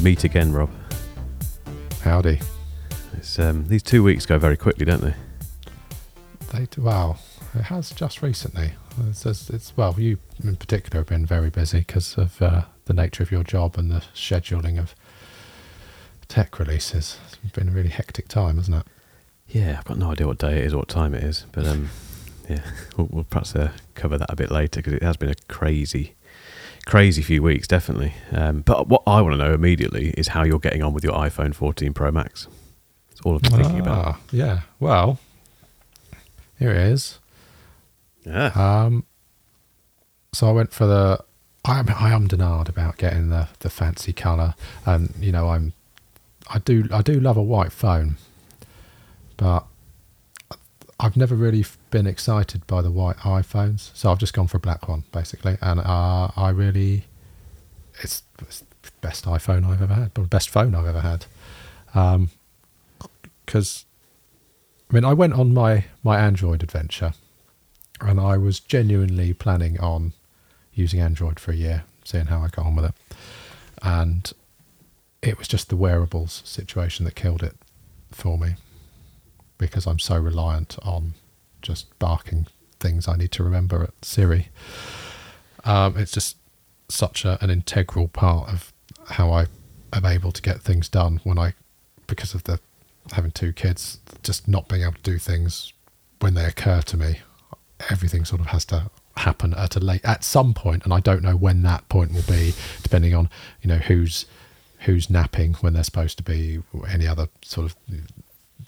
we meet again, Rob. Howdy. It's, um, these two weeks go very quickly, don't they? They do, well, it has just recently. It's, it's, it's well, you in particular have been very busy because of uh, the nature of your job and the scheduling of tech releases. It's been a really hectic time, hasn't it? Yeah, I've got no idea what day it is or what time it is, but um, yeah, we'll, we'll perhaps uh, cover that a bit later because it has been a crazy, crazy few weeks, definitely. Um, but what I want to know immediately is how you're getting on with your iPhone 14 Pro Max. That's all I've been thinking about. Ah, Yeah. Well, here it is. Yeah. Um, so I went for the. I am I am denied about getting the the fancy color, and you know I'm. I do I do love a white phone, but I've never really been excited by the white iPhones, so I've just gone for a black one basically, and uh, I really, it's, it's the best iPhone I've ever had, the best phone I've ever had, because. I mean, I went on my, my Android adventure and I was genuinely planning on using Android for a year, seeing how I got on with it. And it was just the wearables situation that killed it for me because I'm so reliant on just barking things I need to remember at Siri. Um, it's just such a, an integral part of how I am able to get things done when I, because of the having two kids, just not being able to do things when they occur to me everything sort of has to happen at a late at some point and i don't know when that point will be depending on you know who's who's napping when they're supposed to be any other sort of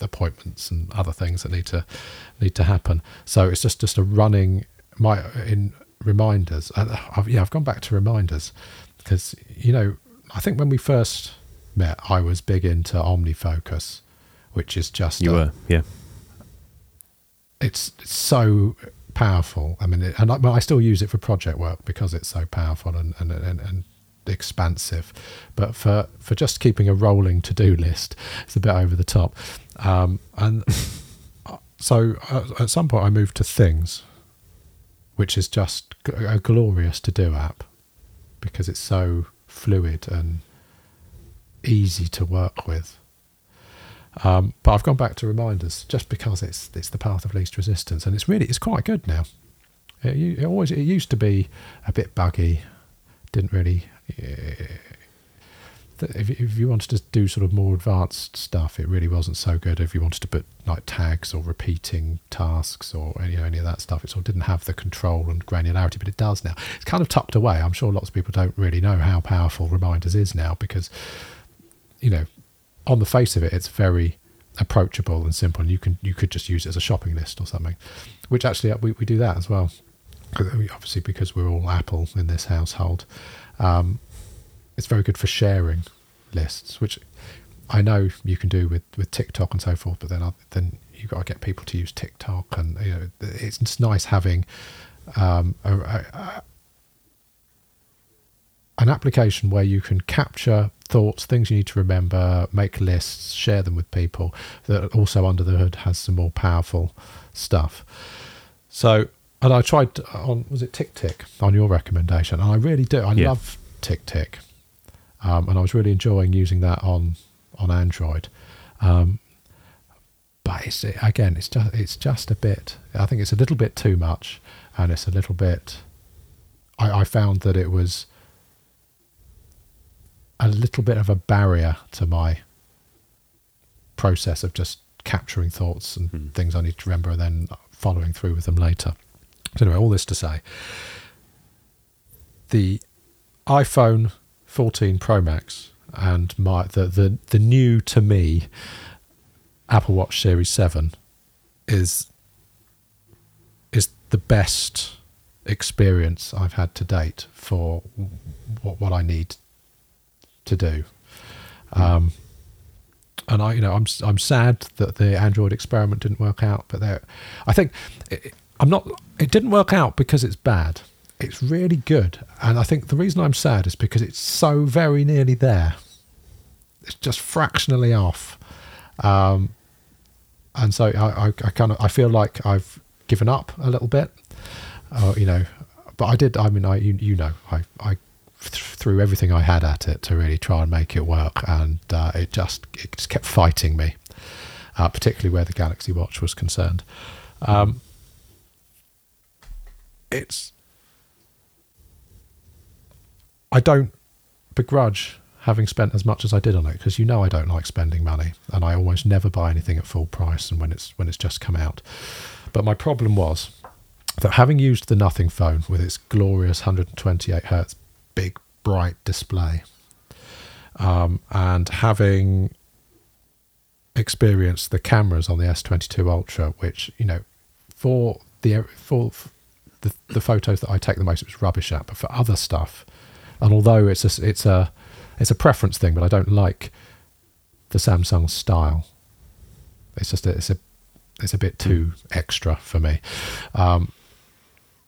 appointments and other things that need to need to happen so it's just just a running my in reminders and I've, yeah i've gone back to reminders because you know i think when we first met i was big into omnifocus which is just You a- were, yeah. it's, it's so powerful. I mean, it, and I, well, I still use it for project work because it's so powerful and and, and, and expansive. But for for just keeping a rolling to do list, it's a bit over the top. Um, and so uh, at some point, I moved to Things, which is just a glorious to do app because it's so fluid and easy to work with. Um, but I've gone back to reminders just because it's it's the path of least resistance, and it's really it's quite good now. It, it always it used to be a bit buggy, didn't really. If, if you wanted to do sort of more advanced stuff, it really wasn't so good. If you wanted to put like tags or repeating tasks or any any of that stuff, it sort of didn't have the control and granularity, but it does now. It's kind of tucked away. I'm sure lots of people don't really know how powerful reminders is now because you know on the face of it, it's very approachable and simple. And you can you could just use it as a shopping list or something, which actually uh, we, we do that as well. Obviously, because we're all Apple in this household, um, it's very good for sharing lists, which I know you can do with, with Tick Tick and so forth. But then I, then you got to get people to use Tick Tick, and you know it's, it's nice having um, a, a, an application where you can capture thoughts, things you need to remember, make lists, share them with people that also under the hood has some more powerful stuff. So, and I tried on, was it Tick Tick on your recommendation? And I really do. I Yeah. love Tick Tick. Um, and I was really enjoying using that on, on Android. Um, but it's, again, it's just, it's just a bit, I think it's a little bit too much and it's a little bit, I, I found that it was, a little bit of a barrier to my process of just capturing thoughts and things I need to remember and then following through with them later. So anyway, all this to say, the iPhone 14 Pro Max and my the the, the new to me Apple Watch Series 7 is is the best experience I've had to date for what, what I need to do. Um, and I, you know, I'm I'm sad that the Android experiment didn't work out, but there, I think it, I'm not. It didn't work out because it's bad. It's really good, and I think the reason I'm sad is because it's so very nearly there. It's just fractionally off, um, and so I, I, I kind of I feel like I've given up a little bit, uh, you know. But I did. I mean, I you, you know, I I threw everything I had at it to really try and make it work, and uh, it just it just kept fighting me, uh, particularly where the Galaxy Watch was concerned. Um, it's I don't begrudge having spent as much as I did on it because you know I don't like spending money and I almost never buy anything at full price and when it's when it's just come out. But my problem was that having used the Nothing phone with its glorious 128 hertz big bright display, um, and having experienced the cameras on the S22 Ultra, which you know, for the for the, the photos that I take the most, it was rubbish at. But for other stuff, and although it's a it's a it's a preference thing, but I don't like the Samsung style. It's just a, it's a it's a bit too extra for me. Um,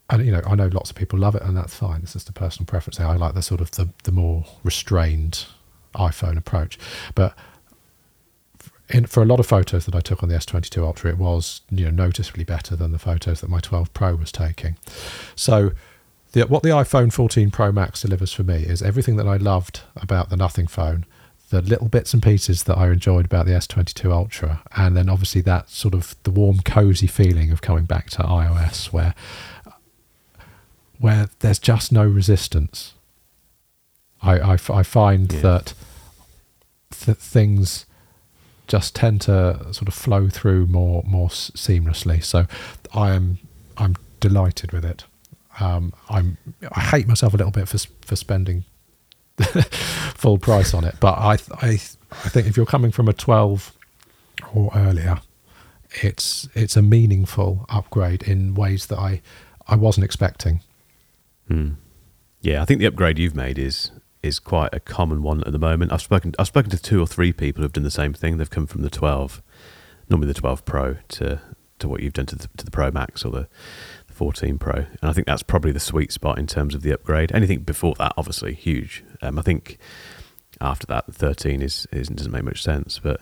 and you know, I know lots of people love it, and that's fine. It's just a personal preference. I like the sort of the the more restrained iPhone approach, but. In, for a lot of photos that I took on the S22 Ultra, it was you know noticeably better than the photos that my 12 Pro was taking. So, the, what the iPhone 14 Pro Max delivers for me is everything that I loved about the Nothing phone, the little bits and pieces that I enjoyed about the S22 Ultra, and then obviously that sort of the warm, cozy feeling of coming back to iOS, where where there's just no resistance. I, I, I find yeah. that th- things just tend to sort of flow through more more seamlessly. So I am I'm delighted with it. Um, I'm I hate myself a little bit for for spending full price on it, but I I I think if you're coming from a 12 or earlier, it's it's a meaningful upgrade in ways that I I wasn't expecting. Hmm. Yeah, I think the upgrade you've made is is quite a common one at the moment. I've spoken I've spoken to two or three people who've done the same thing. They've come from the 12, normally the 12 Pro, to to what you've done to the, to the Pro Max or the, the 14 Pro, and I think that's probably the sweet spot in terms of the upgrade. Anything before that, obviously, huge. Um, I think after that, 13 is, is doesn't make much sense. But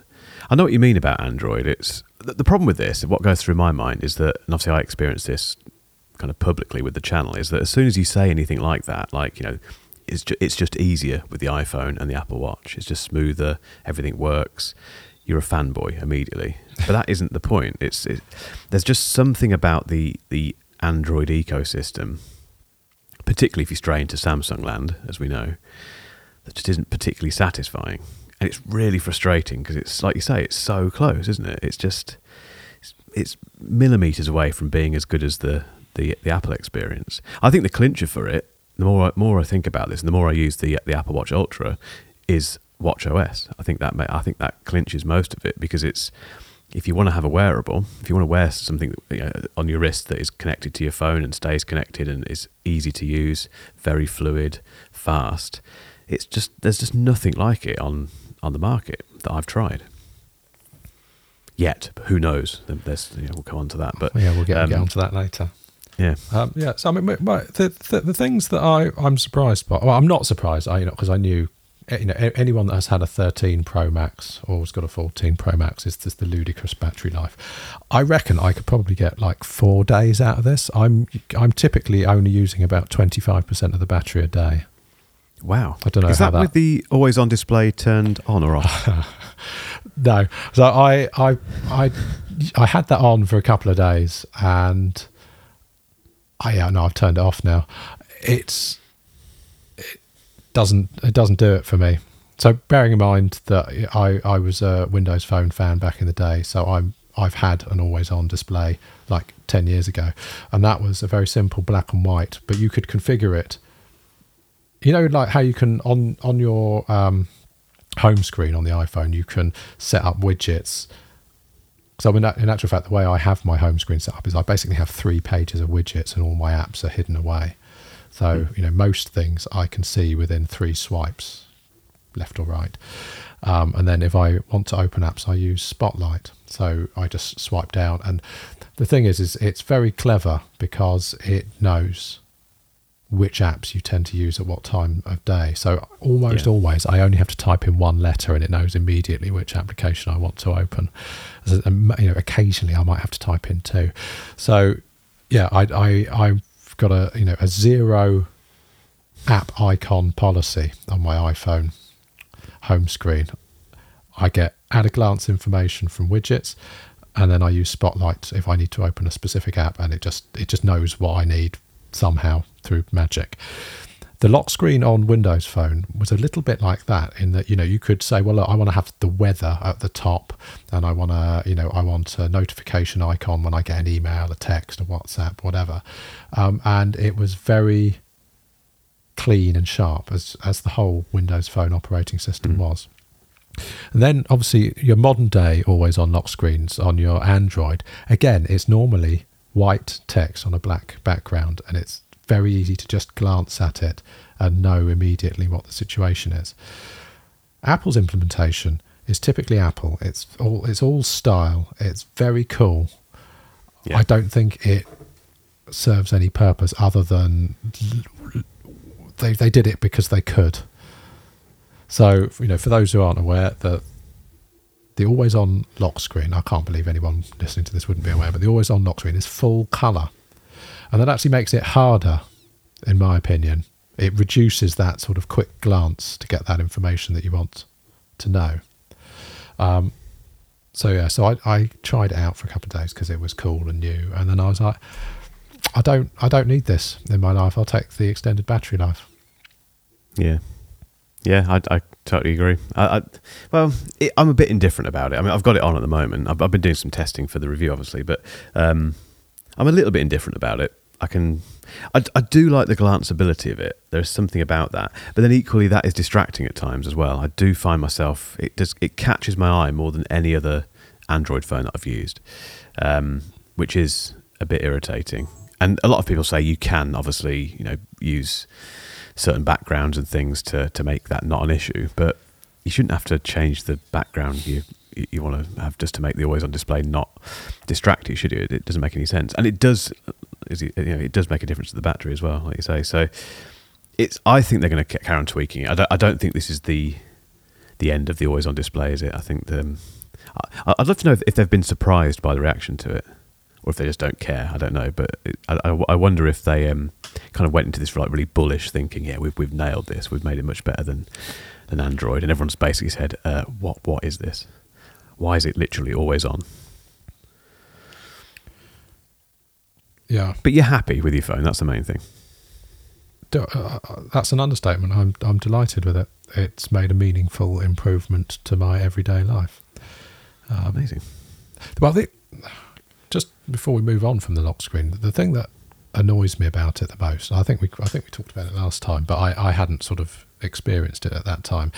I know what you mean about Android. It's the, the problem with this. What goes through my mind is that, and obviously I experienced this kind of publicly with the channel is that as soon as you say anything like that, like you know, it's ju- it's just easier with the iPhone and the Apple Watch. It's just smoother. Everything works. You're a fanboy immediately, but that isn't the point. It's it, there's just something about the the Android ecosystem, particularly if you stray into Samsung land, as we know, that just isn't particularly satisfying, and it's really frustrating because it's like you say, it's so close, isn't it? It's just it's, it's millimeters away from being as good as the the the Apple experience. I think the clincher for it, the more more I think about this, and the more I use the the Apple Watch Ultra, is Watch OS. I think that may, I think that clinches most of it because it's if you want to have a wearable, if you want to wear something you know, on your wrist that is connected to your phone and stays connected and is easy to use, very fluid, fast, it's just there's just nothing like it on on the market that I've tried yet. But who knows? There's, you know, we'll come on to that. But yeah, we'll get, um, get on to that later. Yeah, um, yeah. So I mean, the, the, the things that I I'm surprised by. Well, I'm not surprised. I you know because I knew you know anyone that has had a 13 Pro Max or has got a 14 Pro Max is just the ludicrous battery life. I reckon I could probably get like four days out of this. I'm I'm typically only using about 25 percent of the battery a day. Wow, I don't know. Is that, that, with the always on display turned on or off? no. So I I I I had that on for a couple of days and I yeah, no, I've turned it off now. It's it doesn't it doesn't do it for me. So bearing in mind that I I was a Windows Phone fan back in the day, so I'm I've had an always on display like 10 years ago and that was a very simple black and white but you could configure it you know like how you can on on your um, home screen on the iphone you can set up widgets so in, in actual fact, the way I have my home screen set up is I basically have three pages of widgets and all my apps are hidden away. So, mm. you know, most things I can see within three swipes, left or right. Um, and then if I want to open apps, I use Spotlight. So I just swipe down. And the thing is, is it's very clever because it knows which apps you tend to use at what time of day. So almost yeah. always, I only have to type in one letter, and it knows immediately which application I want to open. You know, occasionally I might have to type in two. So yeah, I I Got a you know a zero app icon policy on my iPhone home screen. I get at a glance information from widgets, and then I use Spotlight if I need to open a specific app, and it just it just knows what I need somehow through magic. The lock screen on Windows Phone was a little bit like that in that you know you could say, well, look, I want to have the weather at the top, and I want to you know I want a notification icon when I get an email, a text, a WhatsApp, whatever, um, and it was very clean and sharp as as the whole Windows Phone operating system mm. was. And then obviously your modern day always on lock screens on your Android, again, it's normally white text on a black background and it's very easy to just glance at it and know immediately what the situation is. Apple's implementation is typically Apple. It's all it's all style. It's very cool. Yeah. I don't think it serves any purpose other than they they did it because they could. So you know, for those who aren't aware, that the always on lock screen, I can't believe anyone listening to this wouldn't be aware, but the always on lock screen is full color. And that actually makes it harder, in my opinion. It reduces that sort of quick glance to get that information that you want to know. Um, so yeah, so I, I tried it out for a couple of days because it was cool and new, and then I was like, I don't I don't need this in my life. I'll take the extended battery life. Yeah, yeah, I, I totally agree. I, I well, it, I'm a bit indifferent about it. I mean, I've got it on at the moment. I've, I've been doing some testing for the review, obviously, but um, I'm a little bit indifferent about it. I can, I, I do like the glanceability of it. There's something about that, but then equally that is distracting at times as well. I do find myself it does it catches my eye more than any other Android phone that I've used, um, which is a bit irritating. And a lot of people say you can obviously you know use certain backgrounds and things to to make that not an issue, but you shouldn't have to change the background you you want to have just to make the always on display not distract you, should you? It, doesn't make any sense, and it does. It, you know, it does make a difference to the battery as well, like you say. So it's. I think they're going to carry on tweaking it. I don't, I don't think this is the the end of the always on display. Is it? I think the. I, I'd love to know if, if they've been surprised by the reaction to it, or if they just don't care. I don't know, but it, I, I, wonder if they um, kind of went into this like really bullish thinking. Yeah, we've we've nailed this. We've made it much better than than Android, and everyone's basically said, uh, "What what is this?" Why is it literally always on? Yeah. But you're happy with your phone. That's the main thing. Uh, uh, that's an understatement. I'm I'm delighted with it. It's made a meaningful improvement to my everyday life. Um, Amazing. Well, the, just before we move on from the lock screen, the thing that annoys me about it the most, I think we I think we talked about it last time, but I, I hadn't sort of experienced it at that time,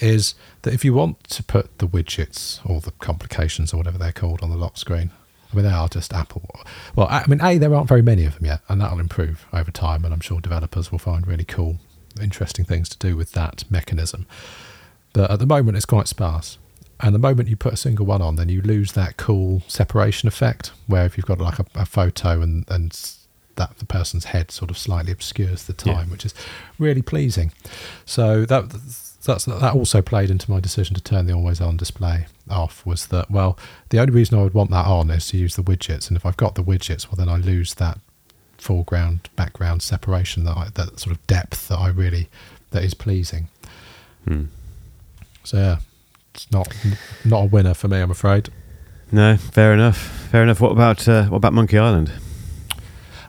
is that if you want to put the widgets or the complications or whatever they're called on the lock screen, I mean, they are just Apple. Well, I mean, A, there aren't very many of them yet, and that'll improve over time, and I'm sure developers will find really cool, interesting things to do with that mechanism. But at the moment, it's quite sparse. And the moment you put a single one on, then you lose that cool separation effect, where if you've got like a, a photo and, and that the person's head sort of slightly obscures the time, yeah. which is really pleasing. So that that's that also played into my decision to turn the always on display off. Was that well? The only reason I would want that on is to use the widgets, and if I've got the widgets, well then I lose that foreground background separation that I, that sort of depth that I really that is pleasing. Hmm. So yeah, it's not not a winner for me, I'm afraid. No, fair enough. Fair enough. What about uh, what about Monkey Island?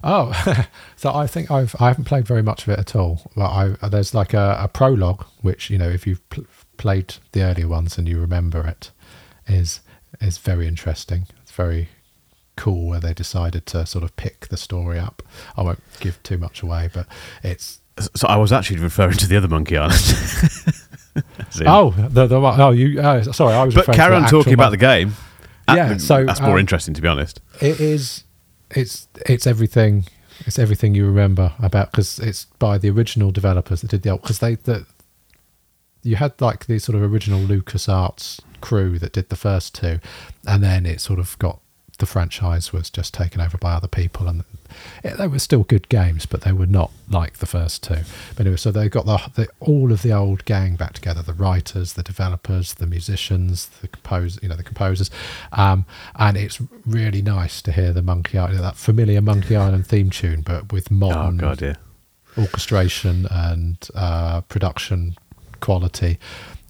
Oh, so I think I've I haven't played very much of it at all. But I there's like a, a prologue, which you know if you've pl- played the earlier ones and you remember it, is is very interesting. It's very cool where they decided to sort of pick the story up. I won't give too much away, but it's. So I was actually referring to the other Monkey Island. oh, the, the oh you uh, sorry I was. But carry on talking about the game. Yeah, so that's more um, interesting to be honest. It is it's it's everything it's everything you remember about because it's by the original developers that did the because they the you had like the sort of original Lucas Arts crew that did the first two, and then it sort of got the franchise was just taken over by other people, and it, they were still good games, but they were not like the first two. But anyway, so they got the, the, all of the old gang back together: the writers, the developers, the musicians, the compose, you know, the composers, um, and it's really nice to hear the Monkey Island, that familiar Monkey Island theme tune, but with modern. Oh God, yeah. orchestration and uh, production quality.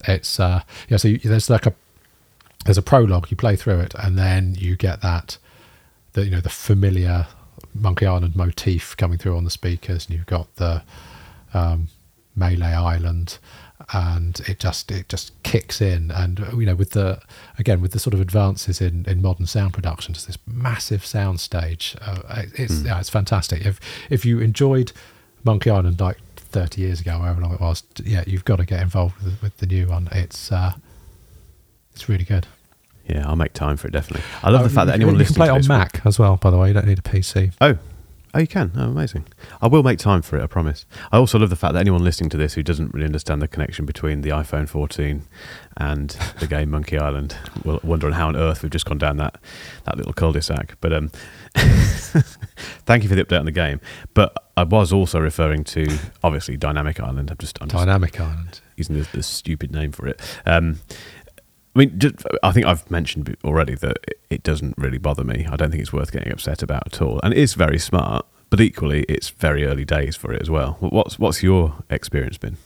It's uh, yeah. So you, there's like a there's a prologue. You play through it, and then you get that the you know the familiar Monkey Island motif coming through on the speakers, and you've got the um, Melee Island, and it just it just kicks in, and you know with the again with the sort of advances in, in modern sound production, just this massive sound stage. Uh, it's Mm. yeah, it's fantastic. If if you enjoyed Monkey Island like 30 years ago, however long it was, yeah, you've got to get involved with, with the new one. It's uh, it's really good. Yeah, I'll make time for it definitely. I love Oh, the fact that anyone can, you can play to it on Mac as well. By the way, you don't need a PC. Oh, oh, you can. Oh, amazing. I will make time for it. I promise. I also love the fact that anyone listening to this who doesn't really understand the connection between the iPhone 14 and the game Monkey Island will wonder how on earth we've just gone down that that little cul-de-sac. But um, thank you for the update on the game. But I was also referring to obviously Dynamic Island. I'm just, I'm just Dynamic Island. using the, the stupid name for it. Um, I mean, just, I think I've mentioned already that it- doesn't really bother me. I don't think it's worth getting upset about at all, and it is very smart. But equally, it's very early days for it as well. What's what's your experience been?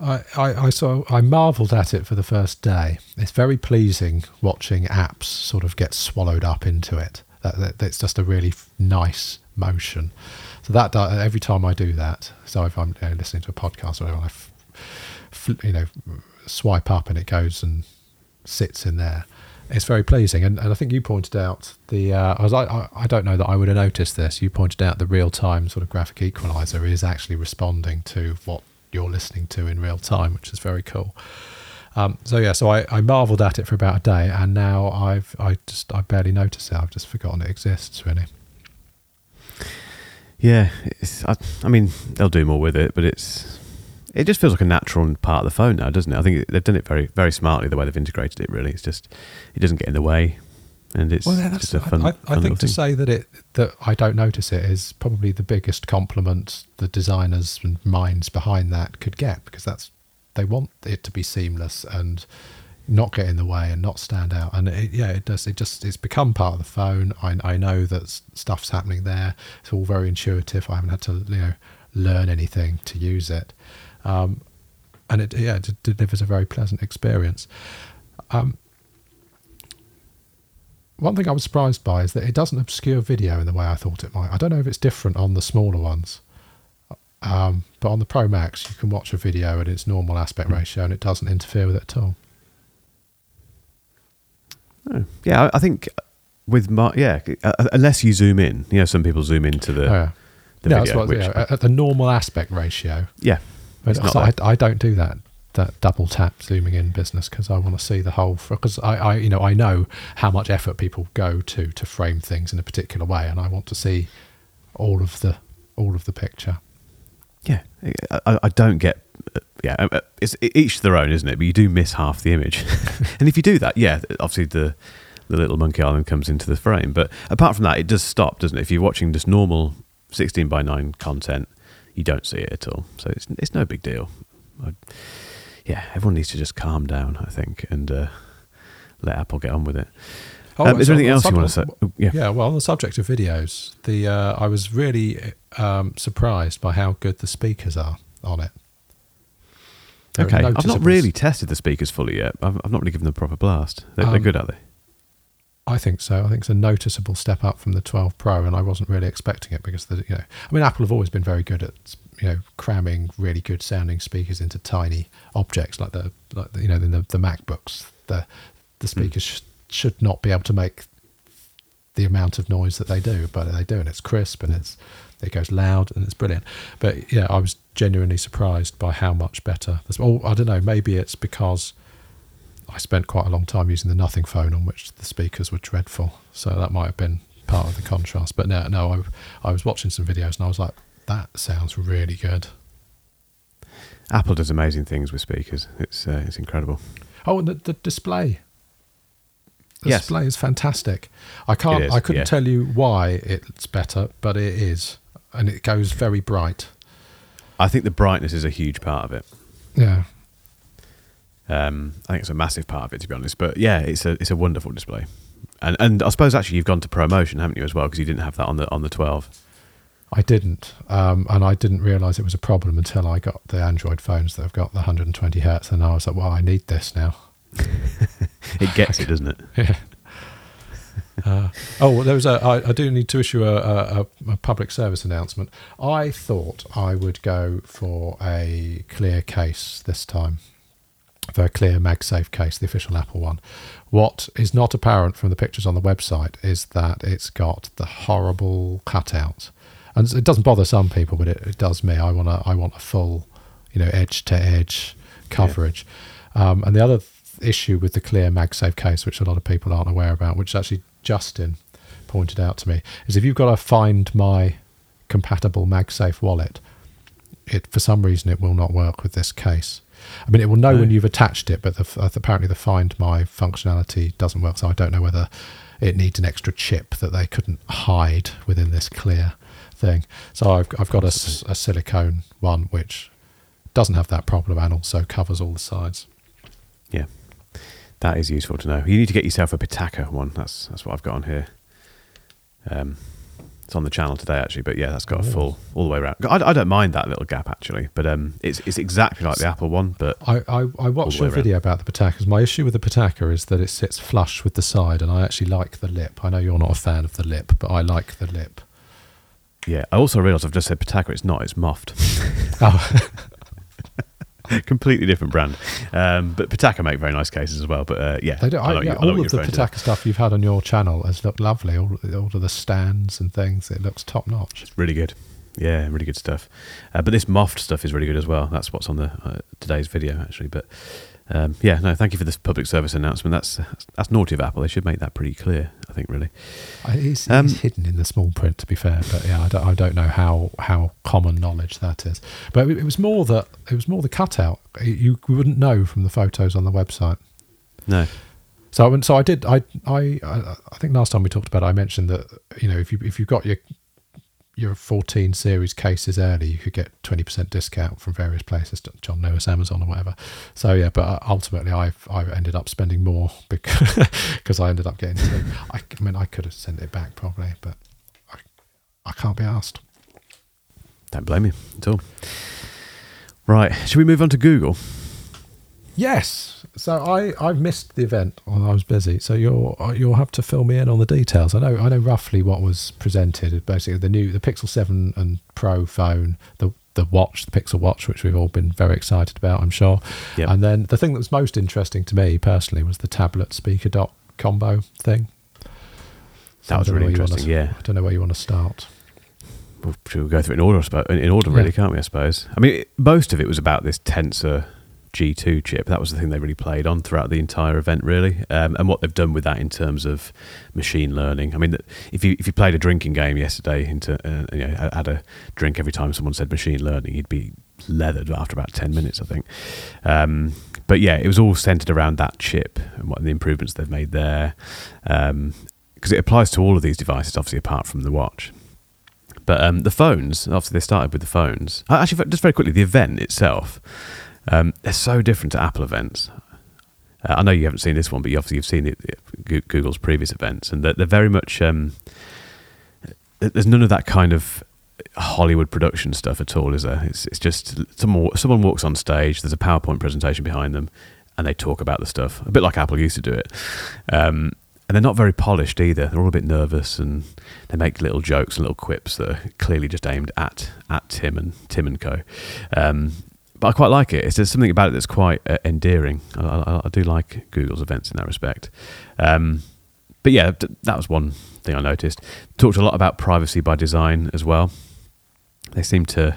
I, I, I saw I marvelled at it for the first day. It's very pleasing watching apps sort of get swallowed up into it. That, that that's just a really nice motion. So that every time I do that, so if I'm you know, listening to a podcast or whatever, you know swipe up and it goes and sits in there. It's very pleasing, and, and I think you pointed out the. Uh, I was like, I, I don't know that I would have noticed this. You pointed out the real time sort of graphic equalizer is actually responding to what you're listening to in real time, which is very cool. Um, so yeah, so I, I marvelled at it for about a day, and now I've I just I barely notice it. I've just forgotten it exists really. Yeah, it's, I, I mean they'll do more with it, but it's it just feels like a natural part of the phone now, doesn't it? I think they've done it very very smartly the way they've integrated it. Really, it's just it doesn't get in the way, and it's Well, yeah, just a fun. I, I, fun I think to say that it that I don't notice it is probably the biggest compliment the designers and minds behind that could get because that's they want it to be seamless and not get in the way and not stand out and it, yeah it does it just it's become part of the phone I, I know that stuff's happening there it's all very intuitive I haven't had to you know learn anything to use it um, and it yeah it delivers a very pleasant experience um, one thing I was surprised by is that it doesn't obscure video in the way I thought it might. I don't know if it's different on the smaller ones, um, but on the Pro Max you can watch a video at its normal aspect ratio and it doesn't interfere with it at all. Oh, yeah, I, think with my yeah, uh, unless you zoom in, you know, some people zoom into the oh, yeah. the yeah, video, what, which, yeah, at the normal aspect ratio. yeah, But I, I don't do that that double tap zooming in business because I want to see the whole. Because I, I, you know, I know how much effort people go to to frame things in a particular way, and I want to see all of the all of the picture. yeah. I, I don't get. uh, Yeah, uh, it's each their own, isn't it? But you do miss half the image, and if you do that, yeah, obviously the the little monkey island comes into the frame. But apart from that, it does stop, doesn't it? If you're watching just normal sixteen by nine content, you don't see it at all. So it's it's no big deal. I, yeah, everyone needs to just calm down, I think, and uh, let Apple get on with it. Um, is there anything else you want to say? Oh, yeah. Yeah, well, on the subject of videos, the uh, I was really um, surprised by how good the speakers are on it. They're Okay, I've not really tested the speakers fully yet. I've, I've not really given them a proper blast. They're, they're Um, good, are they? I think so. I think it's a noticeable step up from the 12 Pro, and I wasn't really expecting it because the you know, I mean, Apple have always been very good at you know cramming really good sounding speakers into tiny objects like the like the, you know the the MacBooks. The the hmm. speakers sh- should not be able to make the amount of noise that they do, but they do, and it's crisp and it's it goes loud and it's brilliant. But yeah, I was genuinely surprised by how much better. this- Oh, I don't know. Maybe it's because I spent quite a long time using the Nothing phone on which the speakers were dreadful, so that might have been part of the contrast. But no, no, I, I was watching some videos and I was like, that sounds really good. Apple does amazing things with speakers. It's uh, it's incredible. Oh, and the, the display. The Yes. display is fantastic. I can't. Is, I couldn't yeah. tell you why it's better, but it is, and it goes very bright. I think the brightness is a huge part of it. Yeah. Um, I think it's a massive part of it, to be honest. But yeah, it's a it's a wonderful display. And and I suppose actually you've gone to ProMotion, haven't you, as well? Because you didn't have that on the on the twelve. I didn't, um, and I didn't realize it was a problem until I got the Android phones that have got the 120 hertz, and I was like, "Well, I need this now." it gets it, doesn't it? Yeah. Uh, oh, there was a. I, I do need to issue a, a, a public service announcement. I thought I would go for a clear case this time, for a clear MagSafe case, the official Apple one. What is not apparent from the pictures on the website is that it's got the horrible cutouts and it doesn't bother some people, but it, it does me. I want a I want a full, you know, edge to edge coverage. Yeah. Um, and the other th- issue with the clear MagSafe case, which a lot of people aren't aware about, which actually Justin pointed out to me, is if you've got to find my compatible MagSafe wallet, it for some reason it will not work with this case. I mean, it will know when you've attached it, but the, uh, apparently the Find My functionality doesn't work. So I don't know whether it needs an extra chip that they couldn't hide within this clear thing. So I've, I've got a, a silicone one which doesn't have that problem and also covers all the sides. Yeah, that is useful to know. You need to get yourself a Pitaka one. That's that's what I've got on here. Um, it's on the channel today actually, but yeah, that's got a full all the way around. I, I don't mind that little gap actually, but um, it's it's exactly like the Apple one. But I I, I watched a video around. about the Pitakas. My issue with the Pitaka is that it sits flush with the side, and I actually like the lip. I know you're not a fan of the lip, but I like the lip. Yeah, I also realised I've just said Pitaka. It's not. It's Muffed. oh. Completely different brand, um, but Pitaka make very nice cases as well. But uh, yeah, they do. I, I yeah, all of the Pitaka stuff you've had on your channel has looked lovely. All, all of the stands and things, it looks top notch. It's really good. Yeah, really good stuff. Uh, but this Muffed stuff is really good as well. That's what's on the uh, today's video actually. But um, yeah, no, thank you for this public service announcement. That's that's naughty of Apple. They should make that pretty clear. I think really. It's, um, it's hidden in the small print, to be fair. But yeah, I don't, I don't know how how common knowledge that is. But it, was more that it was more the cutout. You wouldn't know from the photos on the website. No. So so I did I I I think last time we talked about it, I mentioned that you know if you if you've got your your 14 series cases early, you could get 20% discount from various places, John Lewis, Amazon, or whatever. So yeah, but uh, ultimately, I've I ended up spending more because because I ended up getting. Two. I, I mean, I could have sent it back probably, but I I can't be asked. Don't blame you at all. Right, should we move on to Google? Yes. So I I missed the event I was busy. So you'll uh, you'll have to fill me in on the details. I know I know roughly what was presented. Basically, the new the Pixel Seven and Pro phone, the the watch, the Pixel Watch, which we've all been very excited about, I'm sure. Yep. And then the thing that was most interesting to me personally was the tablet speaker dock combo thing. So that was really interesting. To, yeah. I don't know where you want to start. We'll, go through it in order, in order, really, yeah. can't we? I suppose. I mean, most of it was about this tensor G2 chip. That was the thing they really played on throughout the entire event, really, um, and what they've done with that in terms of machine learning. I mean, if you if you played a drinking game yesterday, into uh, you know, had a drink every time someone said machine learning, you'd be leathered after about ten minutes, I think. Um, but yeah, it was all centered around that chip and what the improvements they've made there, because um, it applies to all of these devices, obviously apart from the watch. But um, the phones, obviously, they started with the phones. Actually, just very quickly, the event itself um, they're so different to Apple events. Uh, I know you haven't seen this one, but you obviously you've seen it, Google's previous events, and they're, they're very much. Um, there's none of that kind of Hollywood production stuff at all, is there? It's, it's just someone someone walks on stage. There's a PowerPoint presentation behind them, and they talk about the stuff a bit like Apple used to do it. Um, and they're not very polished either. They're all a bit nervous, and they make little jokes and little quips that are clearly just aimed at at Tim and Tim and Co. Um, but I quite like it. It's, there's something about it that's quite uh, endearing. I, I, I, do like Google's events in that respect. Um, but yeah, that was one thing I noticed. Talked a lot about privacy by design as well. They seem to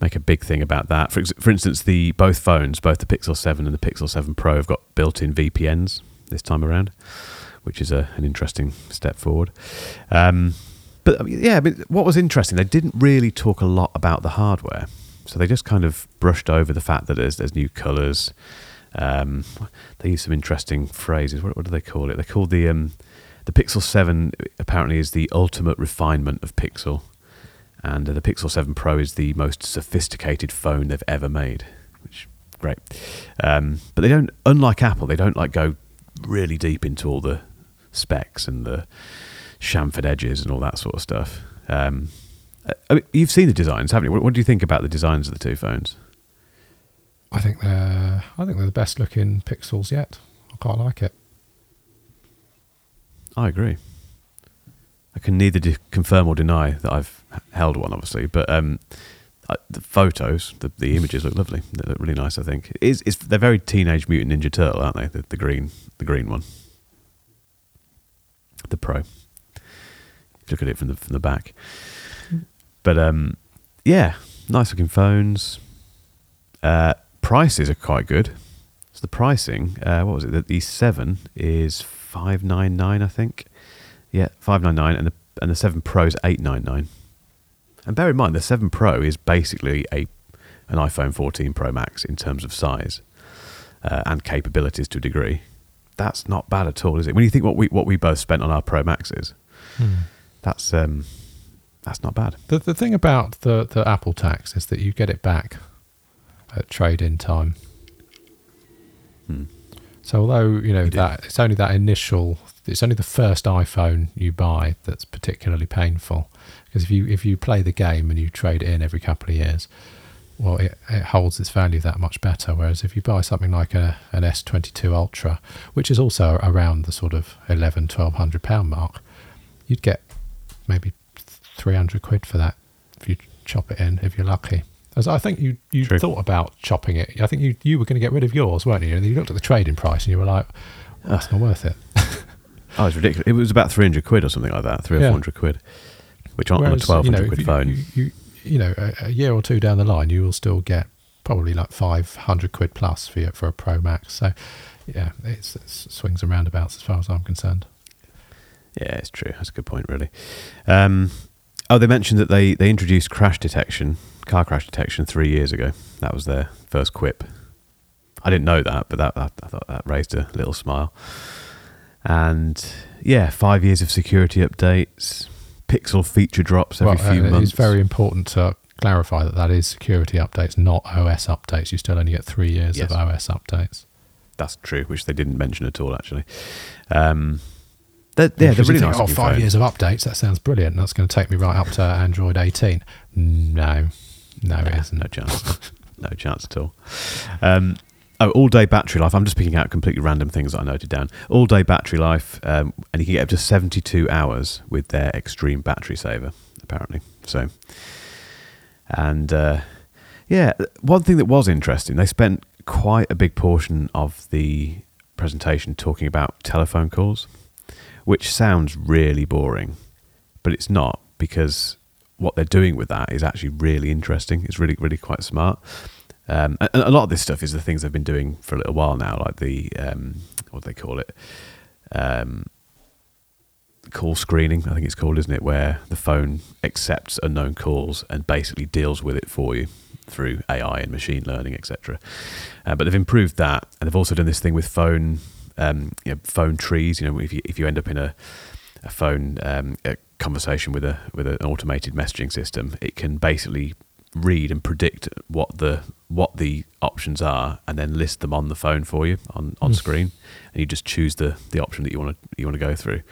make a big thing about that. For, for instance, the both phones, both the Pixel 7 and the Pixel 7 Pro, have got built-in VPNs this time around, which is a, an interesting step forward. Um, but yeah, mean, what was interesting, they didn't really talk a lot about the hardware. So they just kind of brushed over the fact that there's there's new colours. Um, they use some interesting phrases. What, what, do they call it? They call the um, the Pixel Seven apparently is the ultimate refinement of Pixel, and uh, the Pixel Seven Pro is the most sophisticated phone they've ever made. Which great, um, but they don't. Unlike Apple, they don't like go really deep into all the specs and the chamfered edges and all that sort of stuff. Um, Uh, I mean, you've seen the designs, haven't you? What, what do you think about the designs of the two phones? I think they're I think they're the best looking pixels yet. I quite like it. I agree. I can neither de- confirm or deny that I've held one, obviously, but um, I, the photos, the, the images look lovely. They look really nice. I think it is, it's, they're very Teenage Mutant Ninja Turtle, aren't they? The, the green, the green one, the Pro. Look at it from the from the back, but um, yeah, nice looking phones. Uh, prices are quite good. So the pricing, uh, what was it? The, the seven is five nine nine, I think. Yeah, five nine nine, and the and the seven Pro is eight nine nine. And bear in mind, the seven Pro is basically a an iPhone 14 Pro Max in terms of size uh, and capabilities to a degree. That's not bad at all, is it? When you think what we what we both spent on our Pro Maxes, that's um, that's not bad. The the thing about the the Apple tax is that you get it back at trade in time. Hmm. So although you know You that it's only that initial, it's only the first iPhone you buy that's particularly painful because if you if you play the game and you trade in every couple of years, well, it, it holds its value that much better. Whereas if you buy something like a an S22 Ultra, which is also around the sort of 11, 1200 pound mark, you'd get maybe 300 quid for that if you chop it in if you're lucky. As I think you you True. thought about chopping it. I think you you were going to get rid of yours, weren't you? And you looked at the trading price and you were like, well, "That's not worth it." Oh, it's ridiculous. It was about three hundred quid or something like that, three or Yeah. four hundred quid, which on, on a 1200 you know, quid you, phone. You, you, you know, a, a year or two down the line, you will still get probably like 500 quid plus for, your, for a Pro Max. So, yeah, it's, it's swings and roundabouts as far as I'm concerned. Yeah, it's true. That's a good point, really. Um, oh, they mentioned that they, they introduced crash detection, car crash detection, three years ago. That was their first quip. I didn't know that, but that, that I thought that raised a little smile. And yeah, five years of security updates, pixel feature drops every well, few uh, months. it's very important to clarify that that is security updates, not OS updates. You still only get three years Yes. of OS updates. That's true, which they didn't mention at all, actually. Um, they're, yeah, they're really nice. Oh, five years of updates. That sounds brilliant. That's going to take me right up to Android 18. No, no, it Nah, isn't. No chance. no chance at all. Um, oh, all day battery life. I'm just picking out completely random things that I noted down. All day battery life, um, and you can get up to 72 hours with their extreme battery saver, apparently. So, and uh, yeah, one thing that was interesting, they spent quite a big portion of the presentation talking about telephone calls, which sounds really boring, but it's not because what they're doing with that is actually really interesting. It's really, really quite smart. Um, and a lot of this stuff is the things they've been doing for a little while now, like the um, what do they call it? Um, call screening, I think it's called, isn't it? Where the phone accepts unknown calls and basically deals with it for you through AI and machine learning, etc. Uh, but they've improved that, and they've also done this thing with phone, um, you know, phone trees. You know, if you if you end up in a a phone um, a conversation with a with an automated messaging system, it can basically read and predict what the what the options are, and then list them on the phone for you on, on Mm. screen, and you just choose the the option that you want to you want to go through,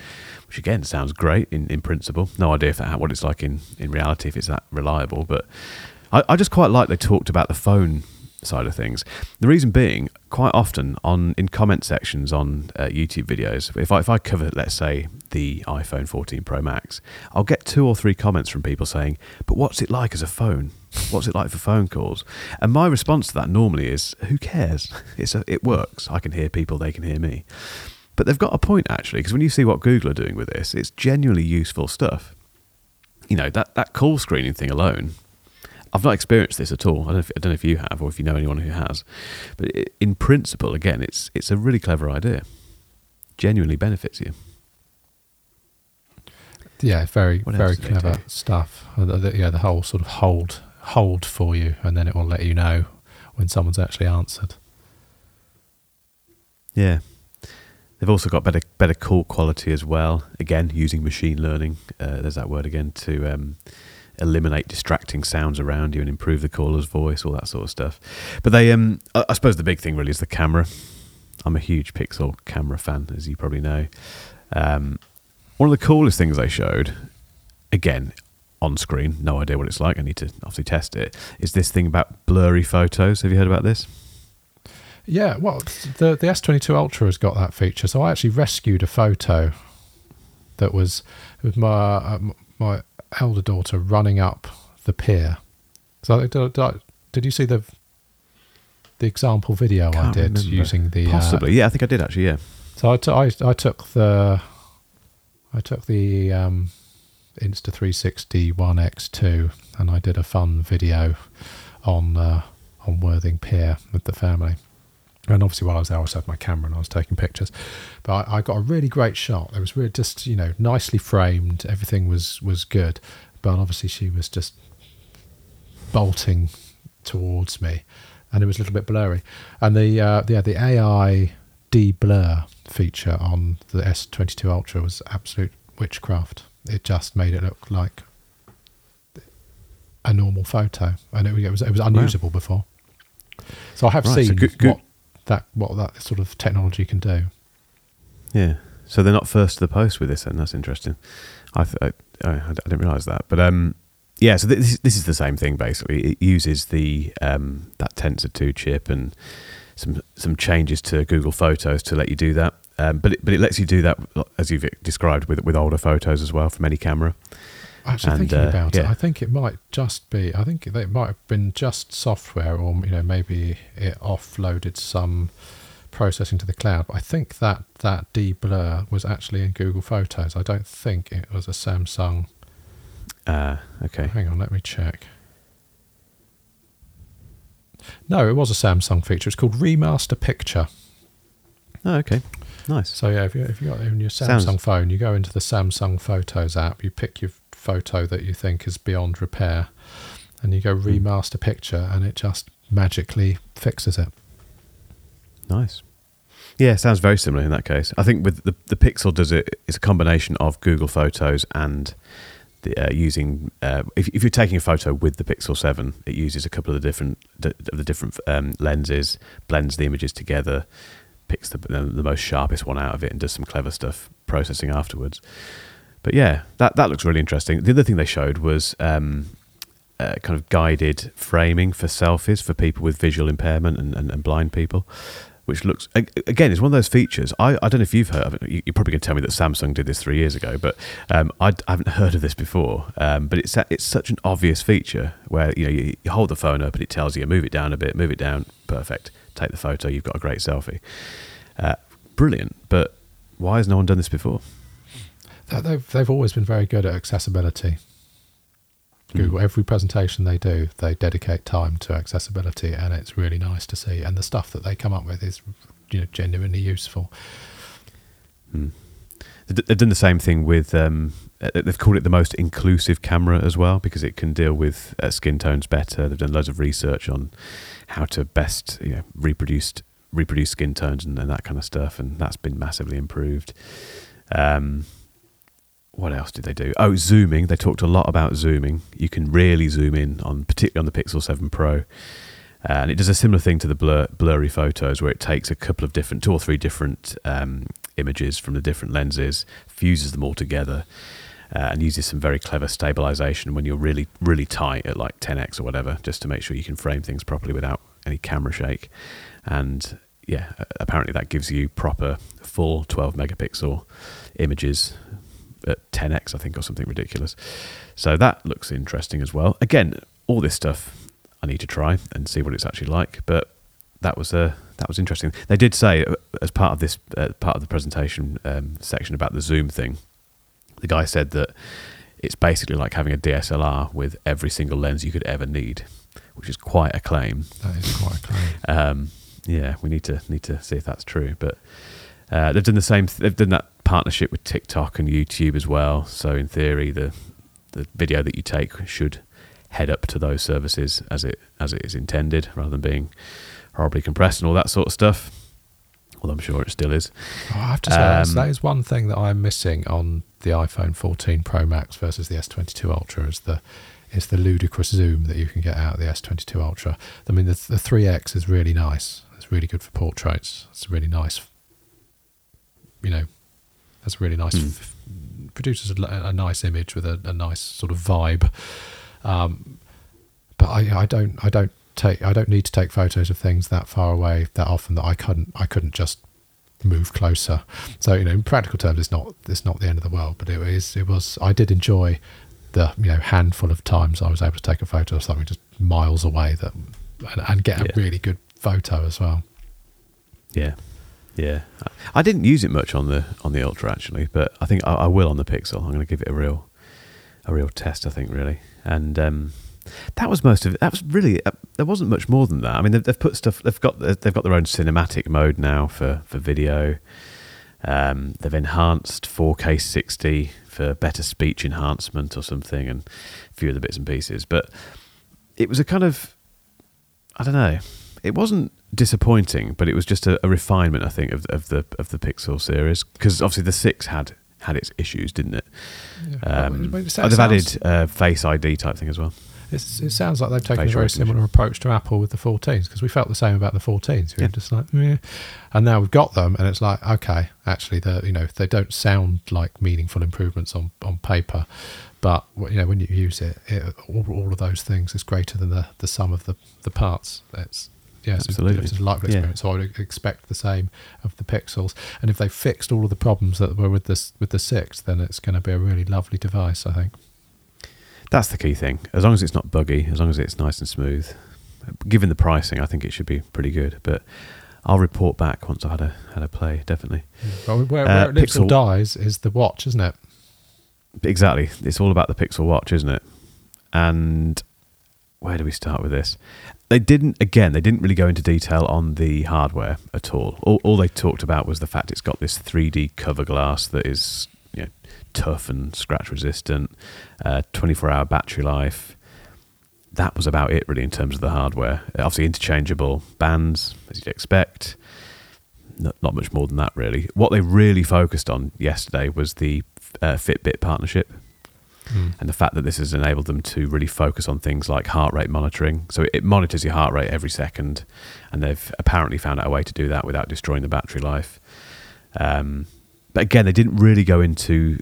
which again sounds great in, in principle. No idea if that, what it's like in, in reality if it's that reliable, but I, I just quite like they talked about the phone side of things. The reason being, quite often on in comment sections on uh, YouTube videos, if I if I cover let's say the iPhone 14 Pro Max, I'll get two or three comments from people saying, "But what's it like as a phone? What's it like for phone calls?" And my response to that normally is, "Who cares? It's a, it works. I can hear people, they can hear me." But they've got a point actually, because when you see what Google are doing with this, it's genuinely useful stuff. You know that that call screening thing alone. I've not experienced this at all. I don't, know if, I don't know if you have or if you know anyone who has, but in principle, again, it's it's a really clever idea. Genuinely benefits you. Yeah, very What very else do they clever stuff. Uh, yeah, the whole sort of hold hold for you, and then it will let you know when someone's actually answered. Yeah. They've also got better better call quality as well. Again, using machine learning. Uh, there's that word again to um, eliminate distracting sounds around you and improve the caller's voice, all that sort of stuff. But they, um, I, suppose, the big thing really is the camera. I'm a huge Pixel camera fan, as you probably know. Um, one of the coolest things they showed, again, on screen. No idea what it's like. I need to obviously test it. Is this thing about blurry photos? Have you heard about this? Yeah, well, the the S22 Ultra has got that feature. So I actually rescued a photo that was with my uh, my elder daughter running up the pier. So did, did, did you see the the example video I Can't did remember. using the uh, Possibly. yeah, I think I did actually. Yeah. so I, t- I, I took the I took the um, Insta360 One X2 and I did a fun video on uh, on Worthing Pier with the family. And obviously, while I was there, I also had my camera and I was taking pictures. But I, I got a really great shot. It was really just you know nicely framed. Everything was was good. But obviously, she was just bolting towards me, and it was a little bit blurry. And the uh, yeah the AI de-blur feature on the S22 Ultra was absolute witchcraft. It just made it look like a normal photo, and it, was it was unusable before. So I have Right, so seen good- good- what that what that sort of technology can do. Yeah. So they're not first to the post with this, and that's interesting. I th- I, I, I didn't realise that, but um, yeah. So this this is the same thing basically. It uses the um that Tensor two chip and some some changes to Google Photos to let you do that. Um, but it, but it lets you do that as you've described with with older photos as well from any camera. Actually, And, thinking uh, about it. I think it might just be. I think it might have been just software, or you know, maybe it offloaded some processing to the cloud. But I think that that de-blur was actually in Google Photos. I don't think it was a Samsung. Uh, okay. Hang on, let me check. No, it was a Samsung feature. It's called Remaster Picture. Oh, okay. Nice. So yeah, if you if you got it in your Sounds- Samsung phone, you go into the Samsung Photos app, you pick your photo that you think is beyond repair, and you go Hmm. remaster picture, and it just magically fixes it. Nice. Yeah, sounds very similar in that case. I think with the the Pixel does it. It's a combination of Google Photos and the, uh, using. Uh, if, if you're taking a photo with the Pixel Seven, it uses a couple of the different the, the different um, lenses, blends the images together, picks the the most sharpest one out of it, and does some clever stuff processing afterwards. But yeah, that that looks really interesting. The other thing they showed was. Um, uh, kind of guided framing for selfies for people with visual impairment and, and, and blind people, which looks again is one of those features. I, I don't know if you've heard of it. You- You're probably going to tell me that Samsung did this three years ago, but um, I, I haven't heard of this before. Um, but it's it's such an obvious feature where you know you, you hold the phone up and it tells you move it down a bit, move it down, perfect. Take the photo, you've got a great selfie. Uh, brilliant, but why has no one done this before? They- They've they've always been very good at accessibility. Google every presentation they do, they dedicate time to accessibility, and it's really nice to see. And the stuff that they come up with is, you know, genuinely useful. Th- They've done the same thing with. Um, uh, they've called it the most inclusive camera as well because it can deal with uh, skin tones better. They've done loads of research on how to best you know, reproduce reproduce skin tones and, and that kind of stuff, and that's been massively improved. Um, what else did they do? Oh, zooming. They talked a lot about zooming. You can really zoom in on, particularly on the Pixel Seven Pro, and it does a similar thing to the blur, blurry photos, where it takes a couple of different, two or three different um, images from the different lenses, fuses them all together, uh, and uses some very clever stabilization when you're really, really tight at like 10x or whatever, just to make sure you can frame things properly without any camera shake. And yeah, apparently that gives you proper full 12 megapixel images at 10x, I think, or something ridiculous. So that looks interesting as well. Again, all this stuff I need to try and see what it's actually like, but that was uh, that was interesting. They did say uh, as part of this uh, part of the presentation um, section about the zoom thing, the guy said that it's basically like having a DSLR with every single lens you could ever need, which is quite a claim. That is quite a claim. Um, yeah, we need to need to see if that's true. But uh, they've done the same. they've done that partnership with TikTok and YouTube as well. So in theory, the the video that you take should head up to those services as it as it is intended, rather than being horribly compressed and all that sort of stuff. Well, I'm sure it still is. Oh, I have to say, Um, that is one thing that I'm missing on the iPhone 14 Pro Max versus the S22 Ultra is the is the ludicrous zoom that you can get out of the S22 Ultra. I mean, the, the 3X is really nice. It's really good for portraits. It's really nice. You know, that's a really nice f- produces a, a nice image with a, a, nice sort of vibe. Um, but I, I don't I don't take I don't need to take photos of things that far away that often that I couldn't I couldn't just move closer. So you know, in practical terms, it's not it's not the end of the world, but it is it was I did enjoy the you know handful of times I was able to take a photo of something just miles away that and, and get a yeah. really good photo as well. Yeah, yeah. I didn't use it much on the on the Ultra actually, but I think I, I will on the Pixel. I'm going to give it a real a real test. I think really, and um, that was most of it. That was really uh, there wasn't much more than that. I mean, they've, they've, put stuff. They've got they've got their own cinematic mode now for for video. Um, they've enhanced 4K 60 for better speech enhancement or something, and a few other bits and pieces. But it was a kind of I don't know. It wasn't disappointing, but it was just a, a refinement, I think, of, of the of the Pixel series because obviously the six had had its issues, didn't it? Yeah. Um, they've added uh, Face ID type thing as well. It's, it sounds like they've taken a very similar approach to Apple with the 14s because we felt the same about the 14s. We yeah. were just like, Meh. and now we've got them, and it's like, okay, actually, the you know they don't sound like meaningful improvements on on paper, but you know when you use it, it all, all of those things is greater than the the sum of the the parts. It's Yes, absolutely. It's a delightful experience. Yeah. So I would expect the same of the Pixels. And if they fixed all of the problems that were with this with the six, then it's going to be a really lovely device. I think. That's the key thing. As long as it's not buggy, as long as it's nice and smooth. Given the pricing, I think it should be pretty good. But I'll report back once I've had a had a play. Definitely. Well, where, where uh, it Pixel, dies is the watch, isn't it? Exactly. It's all about the Pixel Watch, isn't it? And where do we start with this? They didn't, again, they didn't really go into detail on the hardware at all. All, all they talked about was the fact it's got this 3D cover glass that is you know, tough and scratch resistant, uh, 24 hour battery life. That was about it, really, in terms of the hardware. Obviously, interchangeable bands, as you'd expect. Not, not much more than that, really. What they really focused on yesterday was the uh, Fitbit partnership. Mm. And the fact that this has enabled them to really focus on things like heart rate monitoring. So it monitors your heart rate every second, and they've apparently found out a way to do that without destroying the battery life. Um, but again, they didn't really go into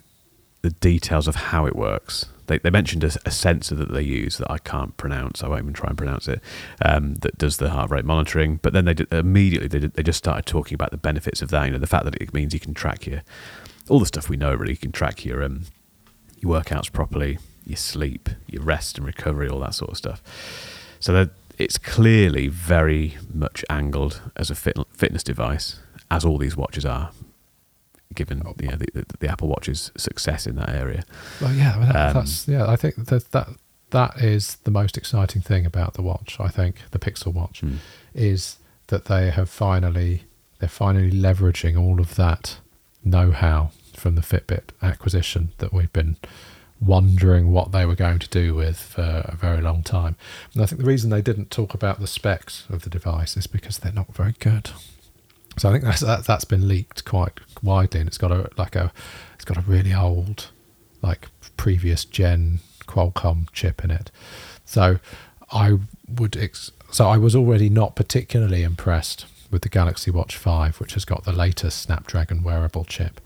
the details of how it works. They, they mentioned a, a, sensor that they use that I can't pronounce. I won't even try and pronounce it. Um, that does the heart rate monitoring. But then they did, immediately they, did, they just started talking about the benefits of that. You know, the fact that it means you can track your all the stuff we know. Really, you can track your um, your workouts properly, your sleep, your rest and recovery, all that sort of stuff. So it's clearly very much angled as a fit, fitness device, as all these watches are given oh. the, the, the, Apple Watch's success in that area. Well, yeah, that, um, that's yeah. I think that that that is the most exciting thing about the watch. I think the Pixel Watch hmm. is that they have finally they're finally leveraging all of that know-how from the Fitbit acquisition that we've been wondering what they were going to do with for a very long time. And I think the reason they didn't talk about the specs of the device is because they're not very good. So I think that's that, has been leaked quite widely, and it's got a like a it's got a really old like previous gen Qualcomm chip in it. So I would ex- so I was already not particularly impressed with the Galaxy Watch 5, which has got the latest Snapdragon wearable chip.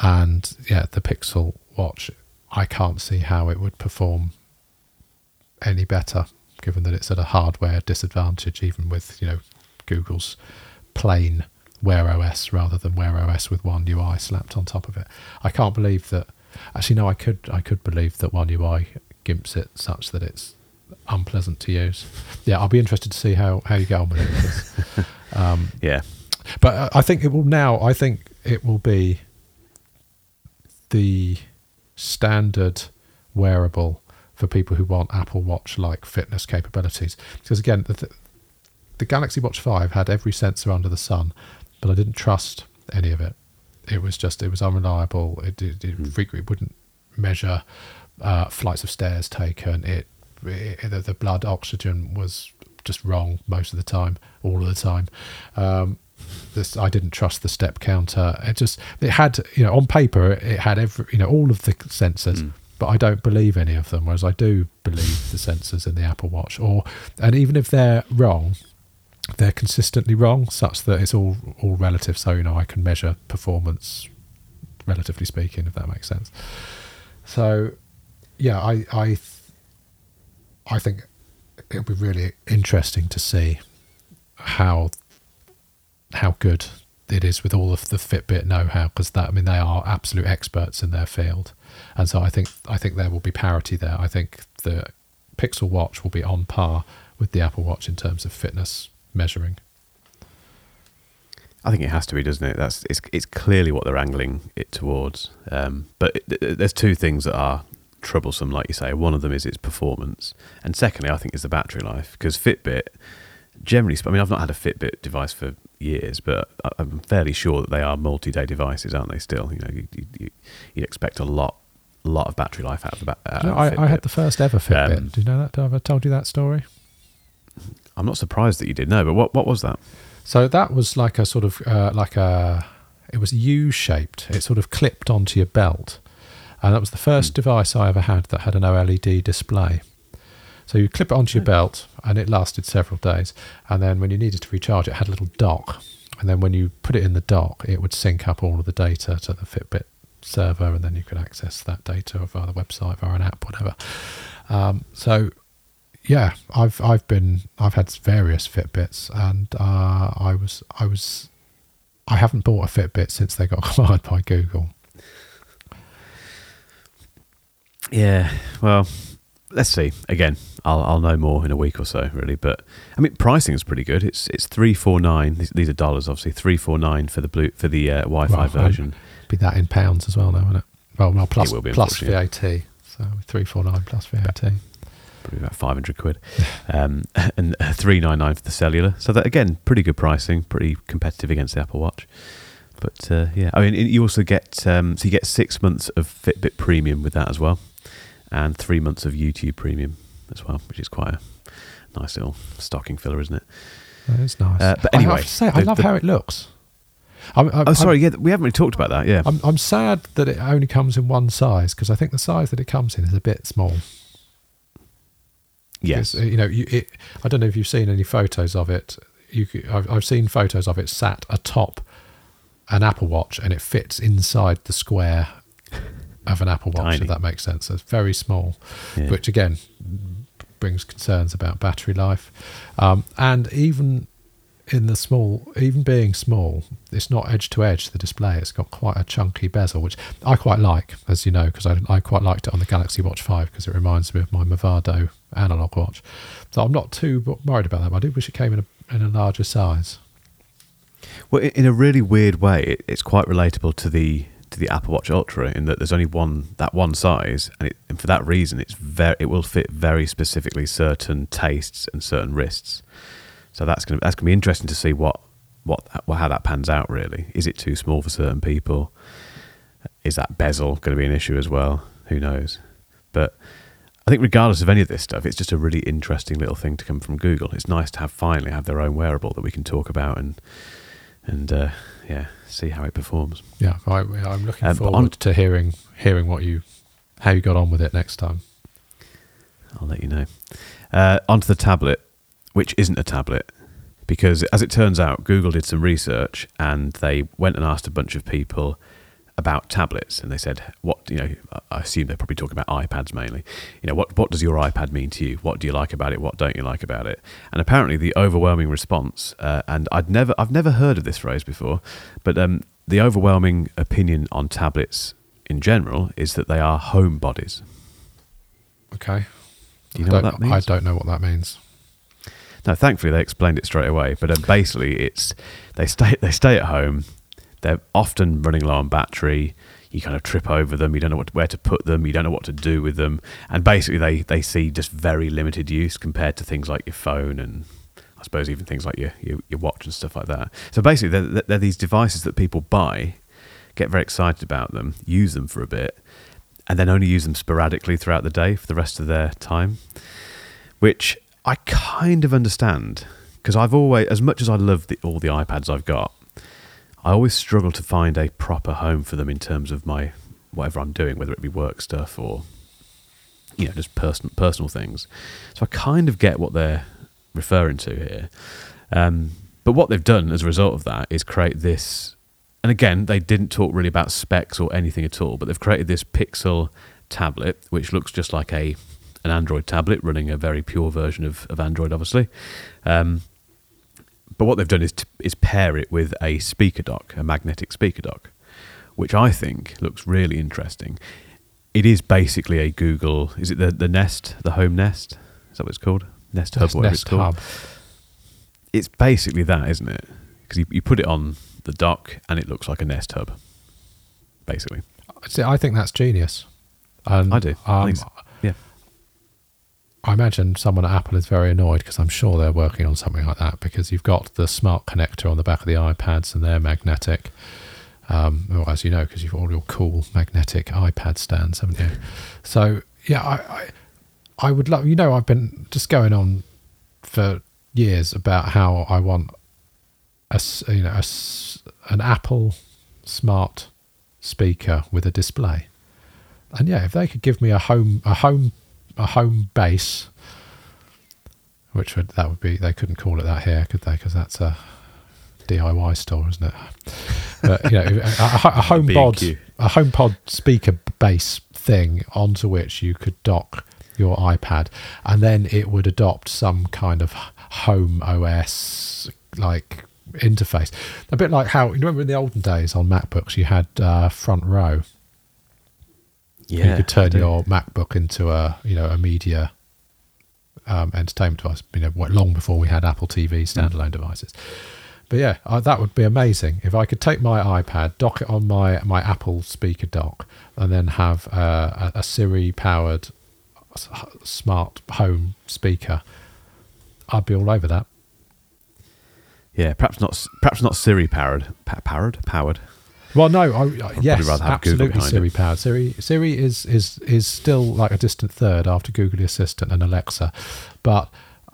And yeah, the Pixel Watch, I can't see how it would perform any better, given that it's at a hardware disadvantage, even with you know Google's plain Wear OS rather than Wear OS with One UI slapped on top of it. I can't believe that. Actually, no, I could I could believe that One UI gimps it such that it's unpleasant to use. Yeah, I'll be interested to see how how you get on with it. um, yeah, but I think it will now. I think it will be the standard wearable for people who want Apple Watch like fitness capabilities. Because again, the, the Galaxy Watch 5 had every sensor under the sun, but I didn't trust any of it. It was just, it was unreliable. It, it, it mm. frequently wouldn't measure uh, flights of stairs taken. It, it the, the, blood oxygen was just wrong most of the time, all of the time. Um, this I didn't trust the step counter. It just it had you know on paper it had every you know all of the sensors. Mm. But I don't believe any of them, whereas I do believe the sensors in the Apple Watch. Or and even if they're wrong, they're consistently wrong, such that it's all all relative. So you know I can measure performance relatively speaking, if that makes sense. So, yeah, I I I think it'll be really interesting to see how how good it is with all of the Fitbit know-how because that I mean they are absolute experts in their field, and so I think I think there will be parity there. I think the Pixel Watch will be on par with the Apple Watch in terms of fitness measuring. I think it has to be, doesn't it? That's it's it's clearly what they're angling it towards. Um, but there's two things that are troublesome, like you say. One of them is its performance, and secondly, I think is the battery life. Because Fitbit, generally, I mean, I've not had a Fitbit device for years, but I'm fairly sure that they are multi-day devices, aren't they? Still, you know, you, you, would expect a lot, lot of battery life out of the. You know, I, I, had the first ever Fitbit. Um, Do you know that? Have I told you that story? I'm not surprised that you did know, but what what was that? So that was like a sort of uh, like a it was U shaped. It sort of clipped onto your belt, and that was the first mm. device I ever had that had an OLED display. So you clip it onto your belt, and it lasted several days. And then when you needed to recharge, it had a little dock. And then when you put it in the dock, it would sync up all of the data to the Fitbit server, and then you could access that data via the website, via an app, whatever. Um, so yeah, I've I've been I've had various Fitbits, and uh, I was I was I haven't bought a Fitbit since they got acquired by Google. Yeah, well, let's see. Again, I'll I'll know more in a week or so, really. But I mean, pricing is pretty good. It's it's three four nine. These, these are dollars, obviously. Three four nine for the blue for the uh, Wi-Fi well, version. Be that in pounds as well, now, won't it? Well, well, plus it plus VAT. So three four nine plus VAT probably about 500 quid, um, and 399 for the cellular. So that again, pretty good pricing, pretty competitive against the Apple Watch. But uh, yeah, I mean, you also get um, so you get six months of Fitbit Premium with that as well, and three months of YouTube Premium as well, which is quite a nice little stocking filler, isn't it? Is nice. Uh, but anyway, I, have to say, I love the, how it looks. I'm, I'm, oh, sorry. I'm, yeah, we haven't really talked about that. Yeah, I'm, I'm sad that it only comes in one size because I think the size that it comes in is a bit small. Yes, you know, you, it, I don't know if you've seen any photos of it. You, I've, I've seen photos of it sat atop an Apple Watch, and it fits inside the square of an Apple Watch. Tiny. If that makes sense, so it's very small, yeah. which again brings concerns about battery life, um, and even in the small, even being small, it's not edge to edge the display. It's got quite a chunky bezel, which I quite like, as you know, because I, I quite liked it on the Galaxy Watch 5 because it reminds me of my Movado analog watch. So I'm not too worried about that, but I do wish it came in a, in a larger size. Well, in a really weird way, it's quite relatable to the to the Apple Watch Ultra in that there's only one that one size, and, it, and for that reason, it's very it will fit very specifically certain tastes and certain wrists. So that's gonna that's gonna be interesting to see what what how that pans out. Really, is it too small for certain people? Is that bezel going to be an issue as well? Who knows? But I think regardless of any of this stuff, it's just a really interesting little thing to come from Google. It's nice to have finally have their own wearable that we can talk about and and uh, yeah, see how it performs. Yeah, I, am looking um, forward on, to hearing hearing what you how you got on with it next time. I'll let you know. Uh, onto the tablet which isn't a tablet. Because as it turns out, Google did some research and they went and asked a bunch of people about tablets. And they said what you know i assume they're probably talking about ipads mainly. You know what what does your ipad mean to you? What do you like about it? What don't you like about it? And apparently the overwhelming response uh, and i'd never i've never heard of this phrase before but um, the overwhelming opinion on tablets in general is that they are home bodies. Okay. Do you know what that means? I don't know what that means. No, thankfully they explained it straight away. But um, basically, it's they stay they stay at home. They're often running low on battery. You kind of trip over them. You don't know what, where to put them. You don't know what to do with them. And basically, they they see just very limited use compared to things like your phone and I suppose even things like your your, your watch and stuff like that. So basically, they're, they're these devices that people buy, get very excited about them, use them for a bit, and then only use them sporadically throughout the day for the rest of their time. Which I kind of understand because I've always, as much as I love the, all the iPads I've got, I always struggle to find a proper home for them in terms of my whatever I'm doing, whether it be work stuff or you know just personal personal things. So I kind of get what they're referring to here. Um, but what they've done as a result of that is create this and again, they didn't talk really about specs or anything at all, but they've created this Pixel tablet, which looks just like a an Android tablet running a very pure version of, of Android, obviously. Um, but what they've done is, t- is pair it with a speaker dock, a magnetic speaker dock, which I think looks really interesting. It is basically a Google, is it the, the Nest, the home Nest? Is that what it's called? Nest Hub, Nest, whatever Nest it's called. Hub. It's basically that, isn't it? Because you, you put it on the dock and it looks like a Nest Hub, basically. See, I think that's genius. And, I do. I Um, think so. I imagine someone at Apple is very annoyed because I'm sure they're working on something like that because you've got the smart connector on the back of the iPads and they're magnetic. Um, as you know, because you've got all your cool magnetic iPad stands, haven't you? So yeah, I, I, I would love. You know, I've been just going on for years about how I want a you know a an Apple smart speaker with a display. And yeah, if they could give me a home a home a home base, which would that would be they couldn't call it that here, could they? Because that's a DIY store, isn't it? But you know, a, a, home pod a home pod speaker base thing onto which you could dock your iPad, and then it would adopt some kind of home OS like interface. A bit like how you remember in the olden days on MacBooks you had uh, front row Yeah. you could turn your MacBook into a you know a media um, entertainment device. You know, long before we had Apple TV standalone devices. But yeah, uh, that would be amazing if I could take my iPad, dock it on my my Apple speaker dock, and then have uh, a, a Siri powered smart home speaker. I'd be all over that. Yeah, perhaps not. Perhaps not Siri powered. Pa- powered. Powered. Well, no, I, I, yes, rather have absolutely Siri it. powered. Siri, Siri is is is still like a distant third after Google Assistant and Alexa, but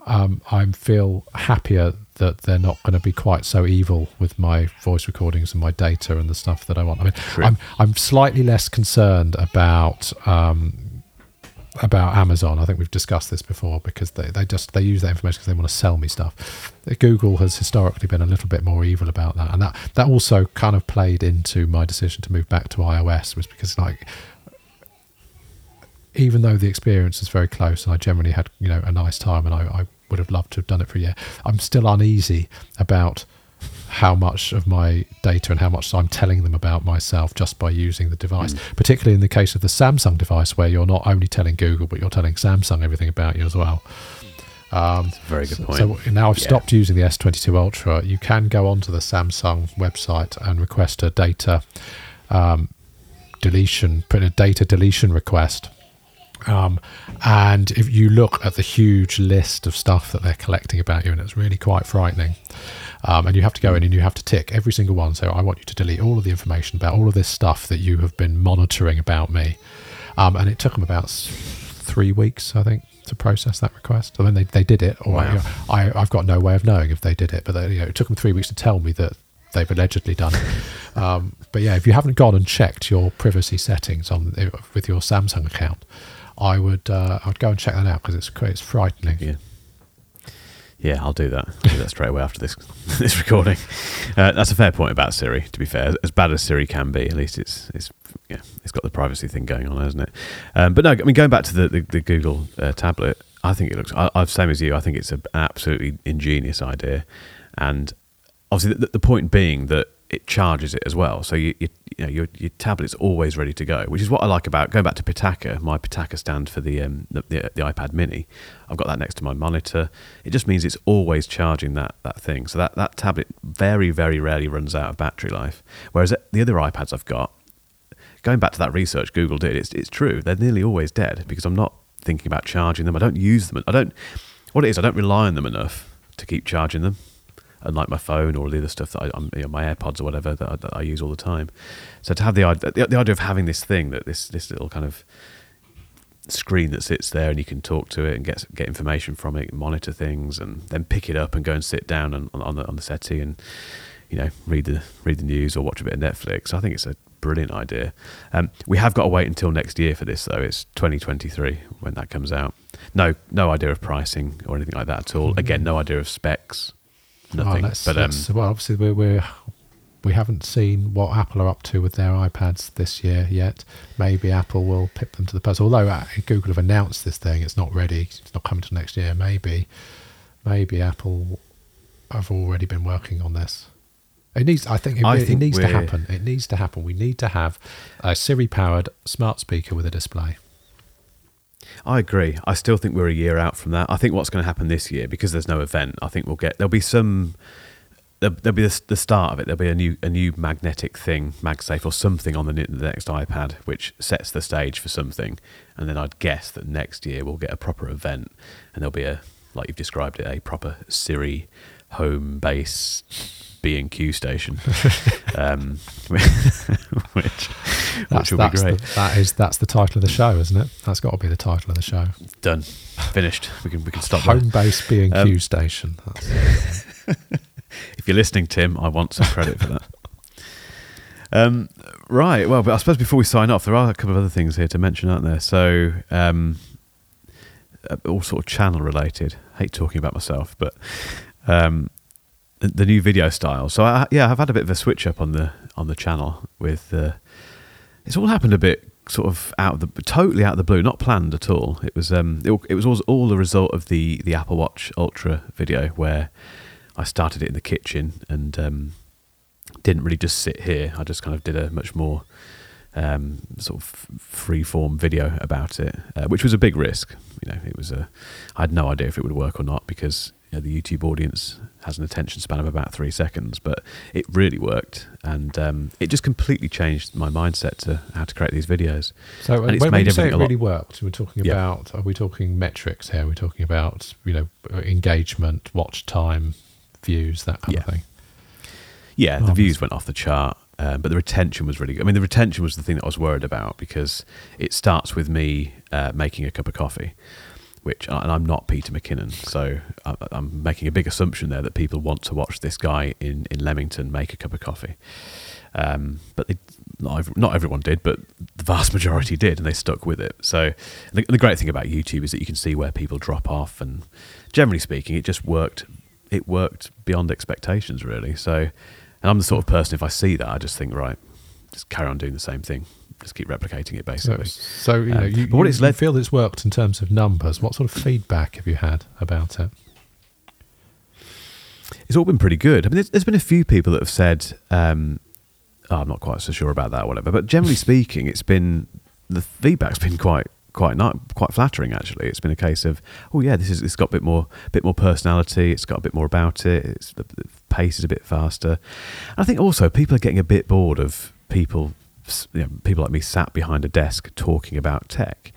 um, I feel happier that they're not going to be quite so evil with my voice recordings and my data and the stuff that I want. I mean, True. I'm I'm slightly less concerned about. Um, about Amazon, I think we've discussed this before because they, they just they use that information because they want to sell me stuff. Google has historically been a little bit more evil about that, and that that also kind of played into my decision to move back to iOS was because like even though the experience is very close and I generally had you know a nice time and I, I would have loved to have done it for a year, I'm still uneasy about how much of my data and how much I'm telling them about myself just by using the device. Particularly in the case of the Samsung device, where you're not only telling Google but you're telling Samsung everything about you as well. Um, Very good so- point. So now I've Yeah. stopped using the S22 Ultra. You can go onto the Samsung website and request a data um, deletion, put a data deletion request. Um, and if you look at the huge list of stuff that they're collecting about you, and it's really quite frightening. Um, and you have to go in and you have to tick every single one. So I want you to delete all of the information about all of this stuff that you have been monitoring about me. Um, and it took them about three weeks, I think, to process that request. I mean, they, they did it, or Wow. you know, I, I've got no way of knowing if they did it, but they, you know, it took them three weeks to tell me that they've allegedly done it. um, but yeah, if you haven't gone and checked your privacy settings on with your Samsung account, I would uh, I would go and check that out because it's it's frightening. Yeah. Yeah, I'll do that. I'll do that straight away after this this recording. Uh, that's a fair point about Siri. To be fair, as bad as Siri can be, at least it's it's yeah, it's got the privacy thing going on, hasn't it? Um, but no, I mean, going back to the the, the Google uh, tablet, I think it looks. I, I've same as you. I think it's an absolutely ingenious idea, and obviously the, the point being that it charges it as well. So you, you, you know your your tablet's always ready to go, which is what I like about going back to Pitaka, my Pitaka stand for the um, the, the, the iPad Mini. I've got that next to my monitor. It just means it's always charging that that thing. So that that tablet very very rarely runs out of battery life. Whereas the other iPads I've got, going back to that research Google did, it's it's true. They're nearly always dead because I'm not thinking about charging them. I don't use them. I don't. What it is, I don't rely on them enough to keep charging them unlike my phone or the other stuff that I, I'm, you know, my AirPods or whatever that I, that I use all the time. So to have the, the the idea of having this thing that this this little kind of screen that sits there and you can talk to it and get get information from it, monitor things, and then pick it up and go and sit down on, on the on the settee and you know read the read the news or watch a bit of Netflix. I think it's a brilliant idea. Um, we have got to wait until next year for this though. It's 2023 when that comes out. No no idea of pricing or anything like that at all. Again, no idea of specs. Well, Nothing. let's- but um, well, obviously we're we're we haven't seen what Apple are up to with their iPads this year yet. Maybe Apple will pip them to the post. Although uh, Google have announced this thing, it's not ready. It's not coming to next year. Maybe, maybe Apple have already been working on this. It needs. I think it, I it think needs to happen. It needs to happen. We need to have a Siri-powered smart speaker with a display. I agree. I still think we're a year out from that. I think what's going to happen this year because there's no event. I think we'll get there'll be some. There'll, there'll be the, start of it. There'll be a new a new magnetic thing, MagSafe or something on the next iPad, which sets the stage for something. And then I'd guess that next year we'll get a proper event, and there'll be a like you've described it, a proper Siri home base B and Q station, um, which which That's, will be great. The, that is that's the title of the show, isn't it? That's got to be the title of the show. Done, finished. We can we can stop. Home base B and Q Um, station. If you're listening, Tim, I want some credit for that. Um, right. Well, but I suppose before we sign off, there are a couple of other things here to mention, aren't there? So, um, uh, all sort of channel related. hate talking about myself, but um, the, new video style. So, I, yeah, I've had a bit of a switch up on the on the channel with. Uh, it's all happened a bit sort of out of the totally out of the blue, not planned at all. It was um, it, it was all, all the result of the the Apple Watch Ultra video where I started it in the kitchen and um, didn't really just sit here. I just kind of did a much more um, sort of free form video about it, uh, which was a big risk. You know, it was a I had no idea if it would work or not because you know, the YouTube audience has an attention span of about three seconds, but it really worked, and um, it just completely changed my mindset to how to create these videos. so and when, it's when made you say it really worked, we're talking Yeah. about. Are we talking metrics here? We're talking about you know engagement, watch time, views, that kind of thing. Yeah, the views went off the chart, um, but the retention was really good. I mean, the retention was the thing that I was worried about because it starts with me uh, making a cup of coffee, which and I'm not Peter McKinnon, so I'm making a big assumption there that people want to watch this guy in, in Leamington make a cup of coffee. Um, but they, not, ev- not everyone did, but the vast majority did, and they stuck with it. So the, the great thing about YouTube is that you can see where people drop off, and generally speaking, it just worked. It worked beyond expectations, really. So, and I'm the sort of person if I see that, I just think, right, just carry on doing the same thing, just keep replicating it, basically. so you know, Um, you, but what you- it's you led- feel it's worked in terms of numbers. What sort of feedback have you had about it? It's all been pretty good. I mean, there's, there's been a few people that have said, um, oh, I'm not quite so sure about that, or whatever. But generally speaking, it's been the feedback's been quite quite not quite flattering. Actually, it's been a case of, oh yeah, this is it's got a bit more bit more personality. It's got a bit more about it. It's the, the pace is a bit faster. And I think also people are getting a bit bored of people, you know, people like me sat behind a desk talking about tech.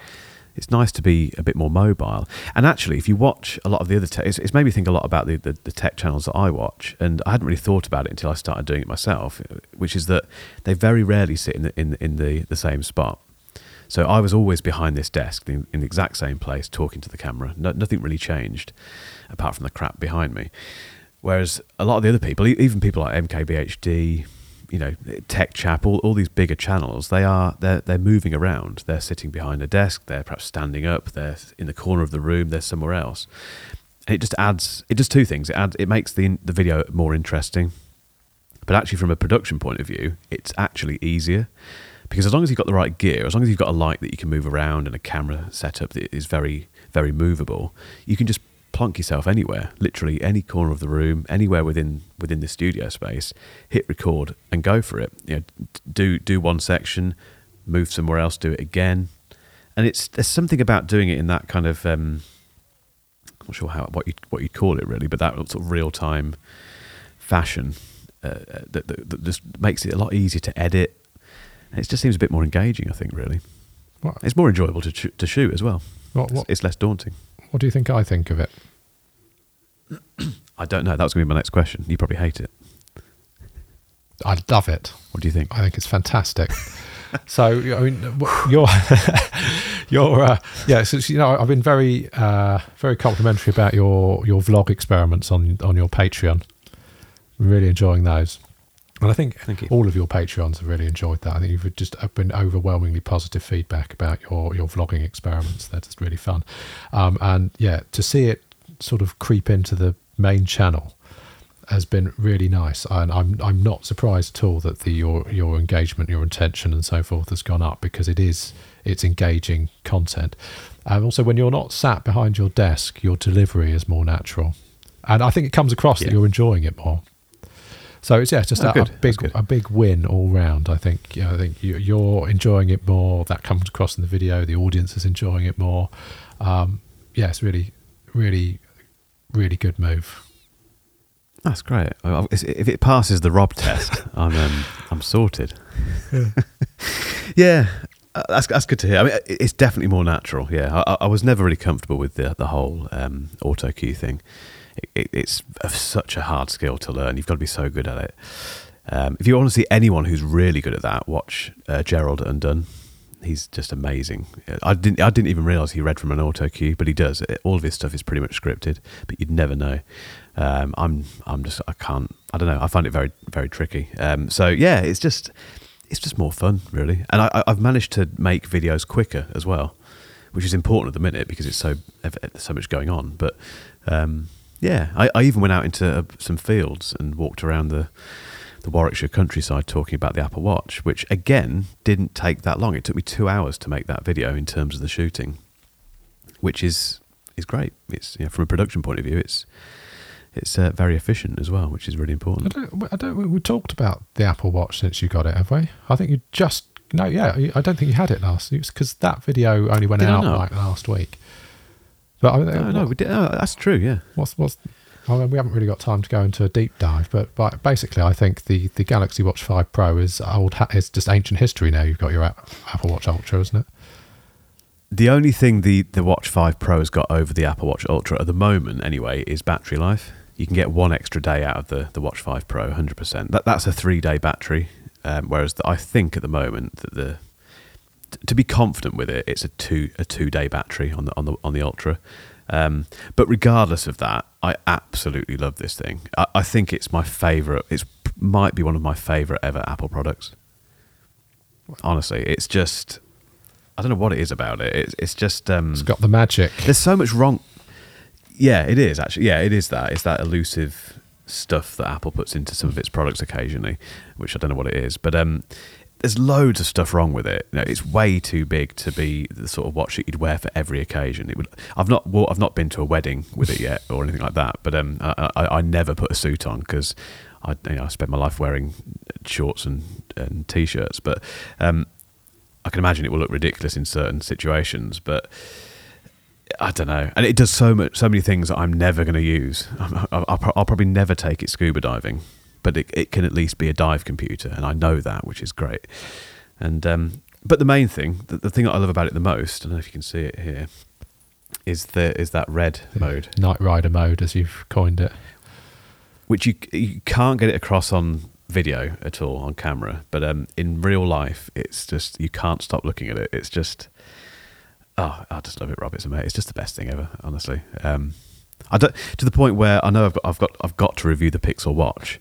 It's nice to be a bit more mobile. And actually, if you watch a lot of the other tech, it's, it's made me think a lot about the, the, the tech channels that I watch. And I hadn't really thought about it until I started doing it myself, which is that they very rarely sit in the, in, in the, the same spot. So I was always behind this desk in, in the exact same place, talking to the camera. No, nothing really changed, apart from the crap behind me. Whereas a lot of the other people, even people like MKBHD, you know, Tech Chap, all, all these bigger channels, they are they're they're moving around. They're sitting behind a desk. They're perhaps standing up. They're in the corner of the room. They're somewhere else. And it just adds. It does two things. It adds. It makes the the video more interesting. But actually, from a production point of view, it's actually easier because as long as you've got the right gear, as long as you've got a light that you can move around and a camera setup that is very, very movable, you can just plonk yourself anywhere, literally any corner of the room, anywhere within within the studio space, hit record and go for it. You know, do do one section, move somewhere else, do it again, and it's there's something about doing it in that kind of um, I'm not sure how what you what you'd call it really, but that sort of real time fashion uh, that, that, that just makes it a lot easier to edit. And it just seems a bit more engaging, I think. Really, What, it's more enjoyable to ch- to shoot as well. what, It's, it's less daunting. What do you think I think of it? I don't know. That was going to be my next question. You probably hate it. I love it. What do you think? I think it's fantastic. so I mean, you're you're uh, yeah. So you know, I've been very uh, very complimentary about your your vlog experiments on on your Patreon. Really enjoying those, and I think all of your Patreons have really enjoyed that. I think you've just been overwhelmingly positive feedback about your your vlogging experiments. That's just really fun, um, and yeah, to see it sort of creep into the main channel has been really nice, and I'm I'm not surprised at all that the your your engagement, your intention, and so forth has gone up because it is it's engaging content. And also, when you're not sat behind your desk, your delivery is more natural, and I think it comes across that you're enjoying it more. So it's yeah, just Oh, a, a big a big win all round. I think yeah, I think you, you're enjoying it more. That comes across in the video. The audience is enjoying it more. Um, yeah, it's really, really, really good move. That's great. If it passes the Rob test, I'm um, I'm sorted. yeah, uh, that's that's good to hear. I mean, it's definitely more natural. Yeah, I, I was never really comfortable with the the whole um, auto cue thing. It, it, it's such a hard skill to learn. You've got to be so good at it. Um, if you want to see anyone who's really good at that, watch uh, Gerald Undone. He's just amazing. I didn't I didn't even realize he read from an auto cue, but he does. All of his stuff is pretty much scripted, but you'd never know. Um, I'm I'm just I can't I don't know. I find it very very tricky. Um, so yeah, it's just it's just more fun really, and I, I've managed to make videos quicker as well, which is important at the minute because it's so so much going on. But um, yeah, I, I even went out into uh, some fields and walked around the the Warwickshire countryside talking about the Apple Watch, which again didn't take that long. It took me two hours to make that video in terms of the shooting, which is is great. It's you know, from a production point of view, it's it's uh, very efficient as well, which is really I important. don't, I don't. We we talked about the Apple Watch since you got it, have we? I think you just no, yeah. I don't think you had it last It was because that video only went Did out like last week. But I, No, no, we did, oh, that's true. Yeah, what's what's I mean, we haven't really got time to go into a deep dive, but, but basically, I think the, the Galaxy Watch Five Pro is old. It's just ancient history now. You've got your Apple Watch Ultra, isn't it? the only thing the the Watch Five Pro has got over the Apple Watch Ultra at the moment, anyway, is battery life. You can get one extra day out of the, the Watch Five Pro, hundred percent. That that's a three day battery, um, whereas the, I think at the moment that the to be confident with it, it's a two a two day battery on the on the on the Ultra. Um, but regardless of that, I absolutely love this thing. I, I think it's my favorite. It's might be one of my favorite ever Apple products. Honestly, it's just I don't know what it is about it. It's it's just um, It's got the magic. there's so much wrong. Yeah, it is actually. Yeah, it is that. It's that elusive stuff that Apple puts into some of its products occasionally, which I don't know what it is. But um, there's loads of stuff wrong with it. You know, it's way too big to be the sort of watch that you'd wear for every occasion. It would. I've not. Well, I've not been to a wedding with it yet or anything like that. But um, I, I, I never put a suit on because I, you know, I spend my life wearing shorts and and t-shirts. But um, I can imagine it will look ridiculous in certain situations, but I don't know. And it does so much, so many things that I'm never going to use. I'm, I'll, I'll I'll probably never take it scuba diving, but it, it can at least be a dive computer, and I know that, which is great. And um, but the main thing, the, the thing that I love about it the most, I don't know if you can see it here, is the is that red mode, Knight Rider mode, as you've coined it. which you you can't get it across on video at all on camera, but um, in real life, it's just you can't stop looking at it. It's just oh, I just love it, Rob. It's amazing. It's just the best thing ever, honestly. Um, I don't to the point where I know I've got I've got I've got to review the Pixel Watch,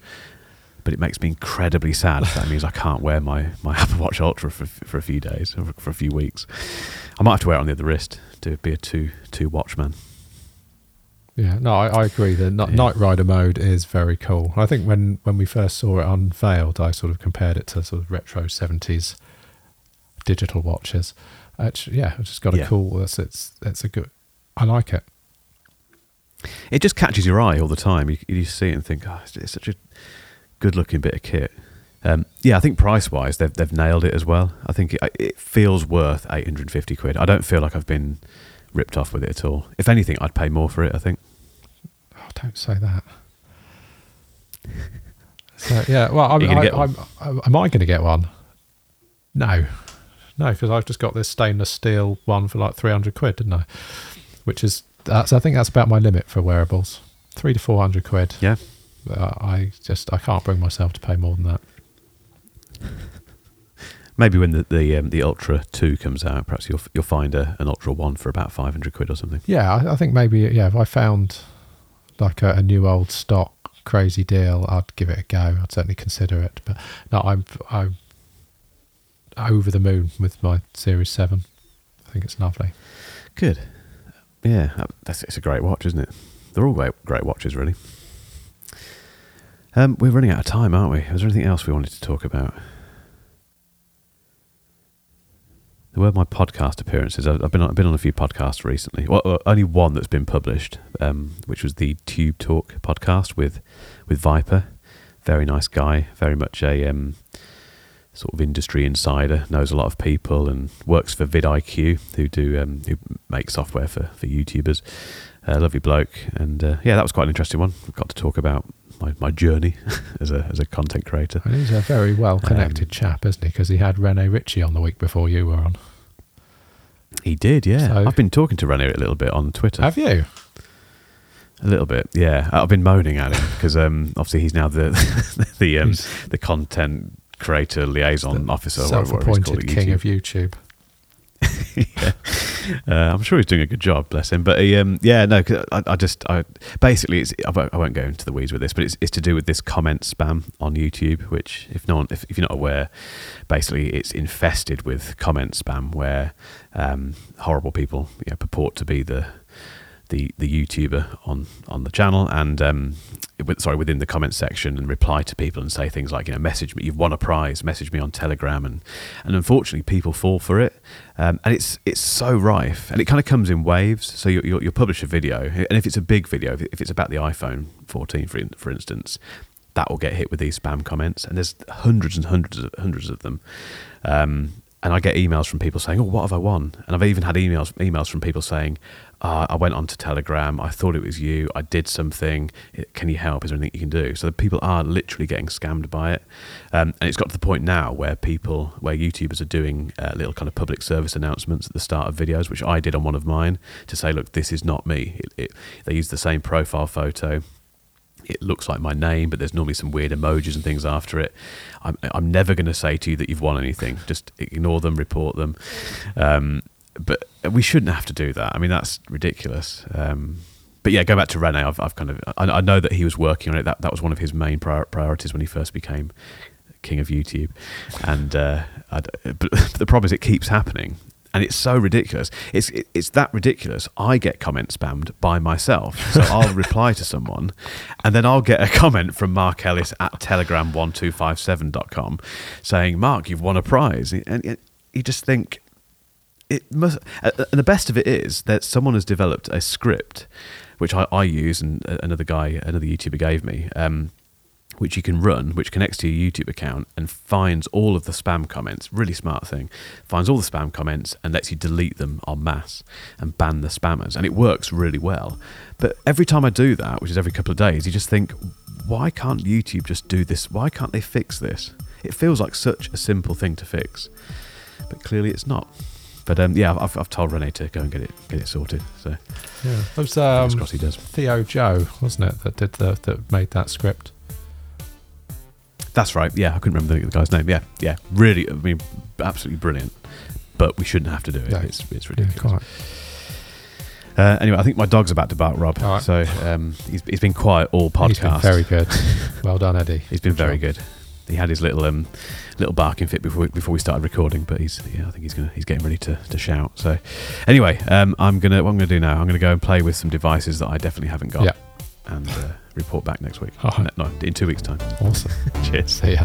but it makes me incredibly sad. if that means I can't wear my, my Apple Watch Ultra for for a few days or for a few weeks. I might have to wear it on the other wrist to be a two two watchman. Yeah, no, I, I agree. The Ni- Yeah. Knight Rider mode is very cool. I think when, when we first saw it unveiled, I sort of compared it to sort of retro seventies digital watches. It's, yeah, it's just got a Yeah. cool. It's, it's it's a good. I like it. It just catches your eye all the time. You, you see it and think, oh, it's, it's such a good looking bit of kit. Um, yeah, I think price wise, they've they've nailed it as well. I think it, it feels worth eight hundred and fifty quid. I don't feel like I've been ripped off with it at all. If anything, I'd pay more for it. I think. Oh, don't say that. So yeah, well, I'm, I, I'm, I'm, am I going to get one? No, no, because I've just got this stainless steel one for like three hundred quid, didn't I? Which is that's I think that's about my limit for wearables, three to four hundred quid. Yeah. Uh, I just I can't bring myself to pay more than that. Maybe when the the, um, the Ultra Two comes out, perhaps you'll you'll find a, an Ultra One for about five hundred quid or something. Yeah, I, I think maybe yeah. If I found like a, a new old stock crazy deal, I'd give it a go. I'd certainly consider it. But no, I'm I'm over the moon with my Series Seven. I think it's lovely. Good. Yeah, that's it's a great watch, isn't it? They're all great great watches, really. Um, we're running out of time, aren't we? Was there anything else we wanted to talk about? There were my podcast appearances. I've been on, I've been on a few podcasts recently. Well, uh, only one that's been published, um, which was the Tube Talk podcast with with Viper. Very nice guy. Very much a um, sort of industry insider. Knows a lot of people and works for vidIQ, who do um, who make software for for YouTubers. Uh, lovely bloke, and uh, yeah, that was quite an interesting one. We got to talk about my, my journey as a as a content creator. And he's a very well connected Um, chap, isn't he? Because he had Rene Ritchie on the week before you were on. He did, yeah. So- I've been talking to Rene a little bit on Twitter. Have you? A little bit, yeah. I've been moaning at him because um, obviously he's now the the um, the content creator liaison the officer, whatever whatever he's called self-appointed king of YouTube. yeah. Uh, I'm sure he's doing a good job, bless him. But he, um, yeah, no, 'cause I, I just, I basically, it's, I, won't, I won't go into the weeds with this, but it's, it's to do with this comment spam on YouTube, which, if no one, if, if you're not aware, basically it's infested with comment spam where um, horrible people you know, purport to be the the the YouTuber on on the channel and um, sorry within the comment section and reply to people and say things like you know message me you've won a prize message me on Telegram and and unfortunately people fall for it. Um, and it's it's so rife and it kind of comes in waves. So you you you'll publish a video and if it's a big video if it's about the iPhone 14 for for instance that will get hit with these spam comments and there's hundreds and hundreds of hundreds of them. Um, and I get emails from people saying, "Oh, what have I won?" And I've even had emails emails from people saying, uh, "I went onto Telegram. I thought it was you. I did something. Can you help? Is there anything you can do?" So people are literally getting scammed by it, um, and it's got to the point now where people, where YouTubers are doing uh, little kind of public service announcements at the start of videos, which I did on one of mine to say, "Look, this is not me." It, it, they use the same profile photo it looks like my name, but there's normally some weird emojis and things after it. I'm, I'm never going to say to you that you've won anything. Just ignore them, report them. Um, but we shouldn't have to do that. I mean, that's ridiculous. Um, but yeah, go back to Rene. I've, I've kind of I, I know that he was working on it. That that was one of his main prior, priorities when he first became king of YouTube. And uh, but the problem is, it keeps happening. And it's so ridiculous. It's it, it's that ridiculous. I get comment spammed by myself. So I'll reply to someone, and then I'll get a comment from Mark Ellis at telegram1257.com saying, Mark, you've won a prize. And and you just think, it must uh, and the best of it is that someone has developed a script which I, I use and uh, another guy another youtuber gave me um, which you can run which connects to your youtube account and finds all of the spam comments. Really smart thing. Finds all the spam comments and lets you delete them en masse and ban the spammers. And it works really well. But every time i do that which is every couple of days you just think why can't youtube just do this? Why can't they fix this? It feels like such a simple thing to fix. But clearly it's not but um, yeah, I've, I've told Rene to go and get it get it sorted. So Yeah, it was um, he does. ThioJoe, wasn't it, that did the that made that script? That's right. Yeah, I couldn't remember the, the guy's name. Yeah, yeah, really. I mean, absolutely brilliant. But we shouldn't have to do it. Yeah. It's it's ridiculous. quite. uh, anyway, I think my dog's about to bark, Rob. Right. So um, he's he's been quiet all podcast. He's been very good. well done, Eddie. He's been Good very job. good. He had his little um, little barking fit before before we started recording, but he's yeah, I think he's gonna he's getting ready to, to shout. So anyway, um, I'm gonna what I'm gonna do now. I'm gonna go and play with some devices that I definitely haven't got, Yeah. and uh, report back next week. All right. No, in two weeks' time. Awesome. Cheers. See ya.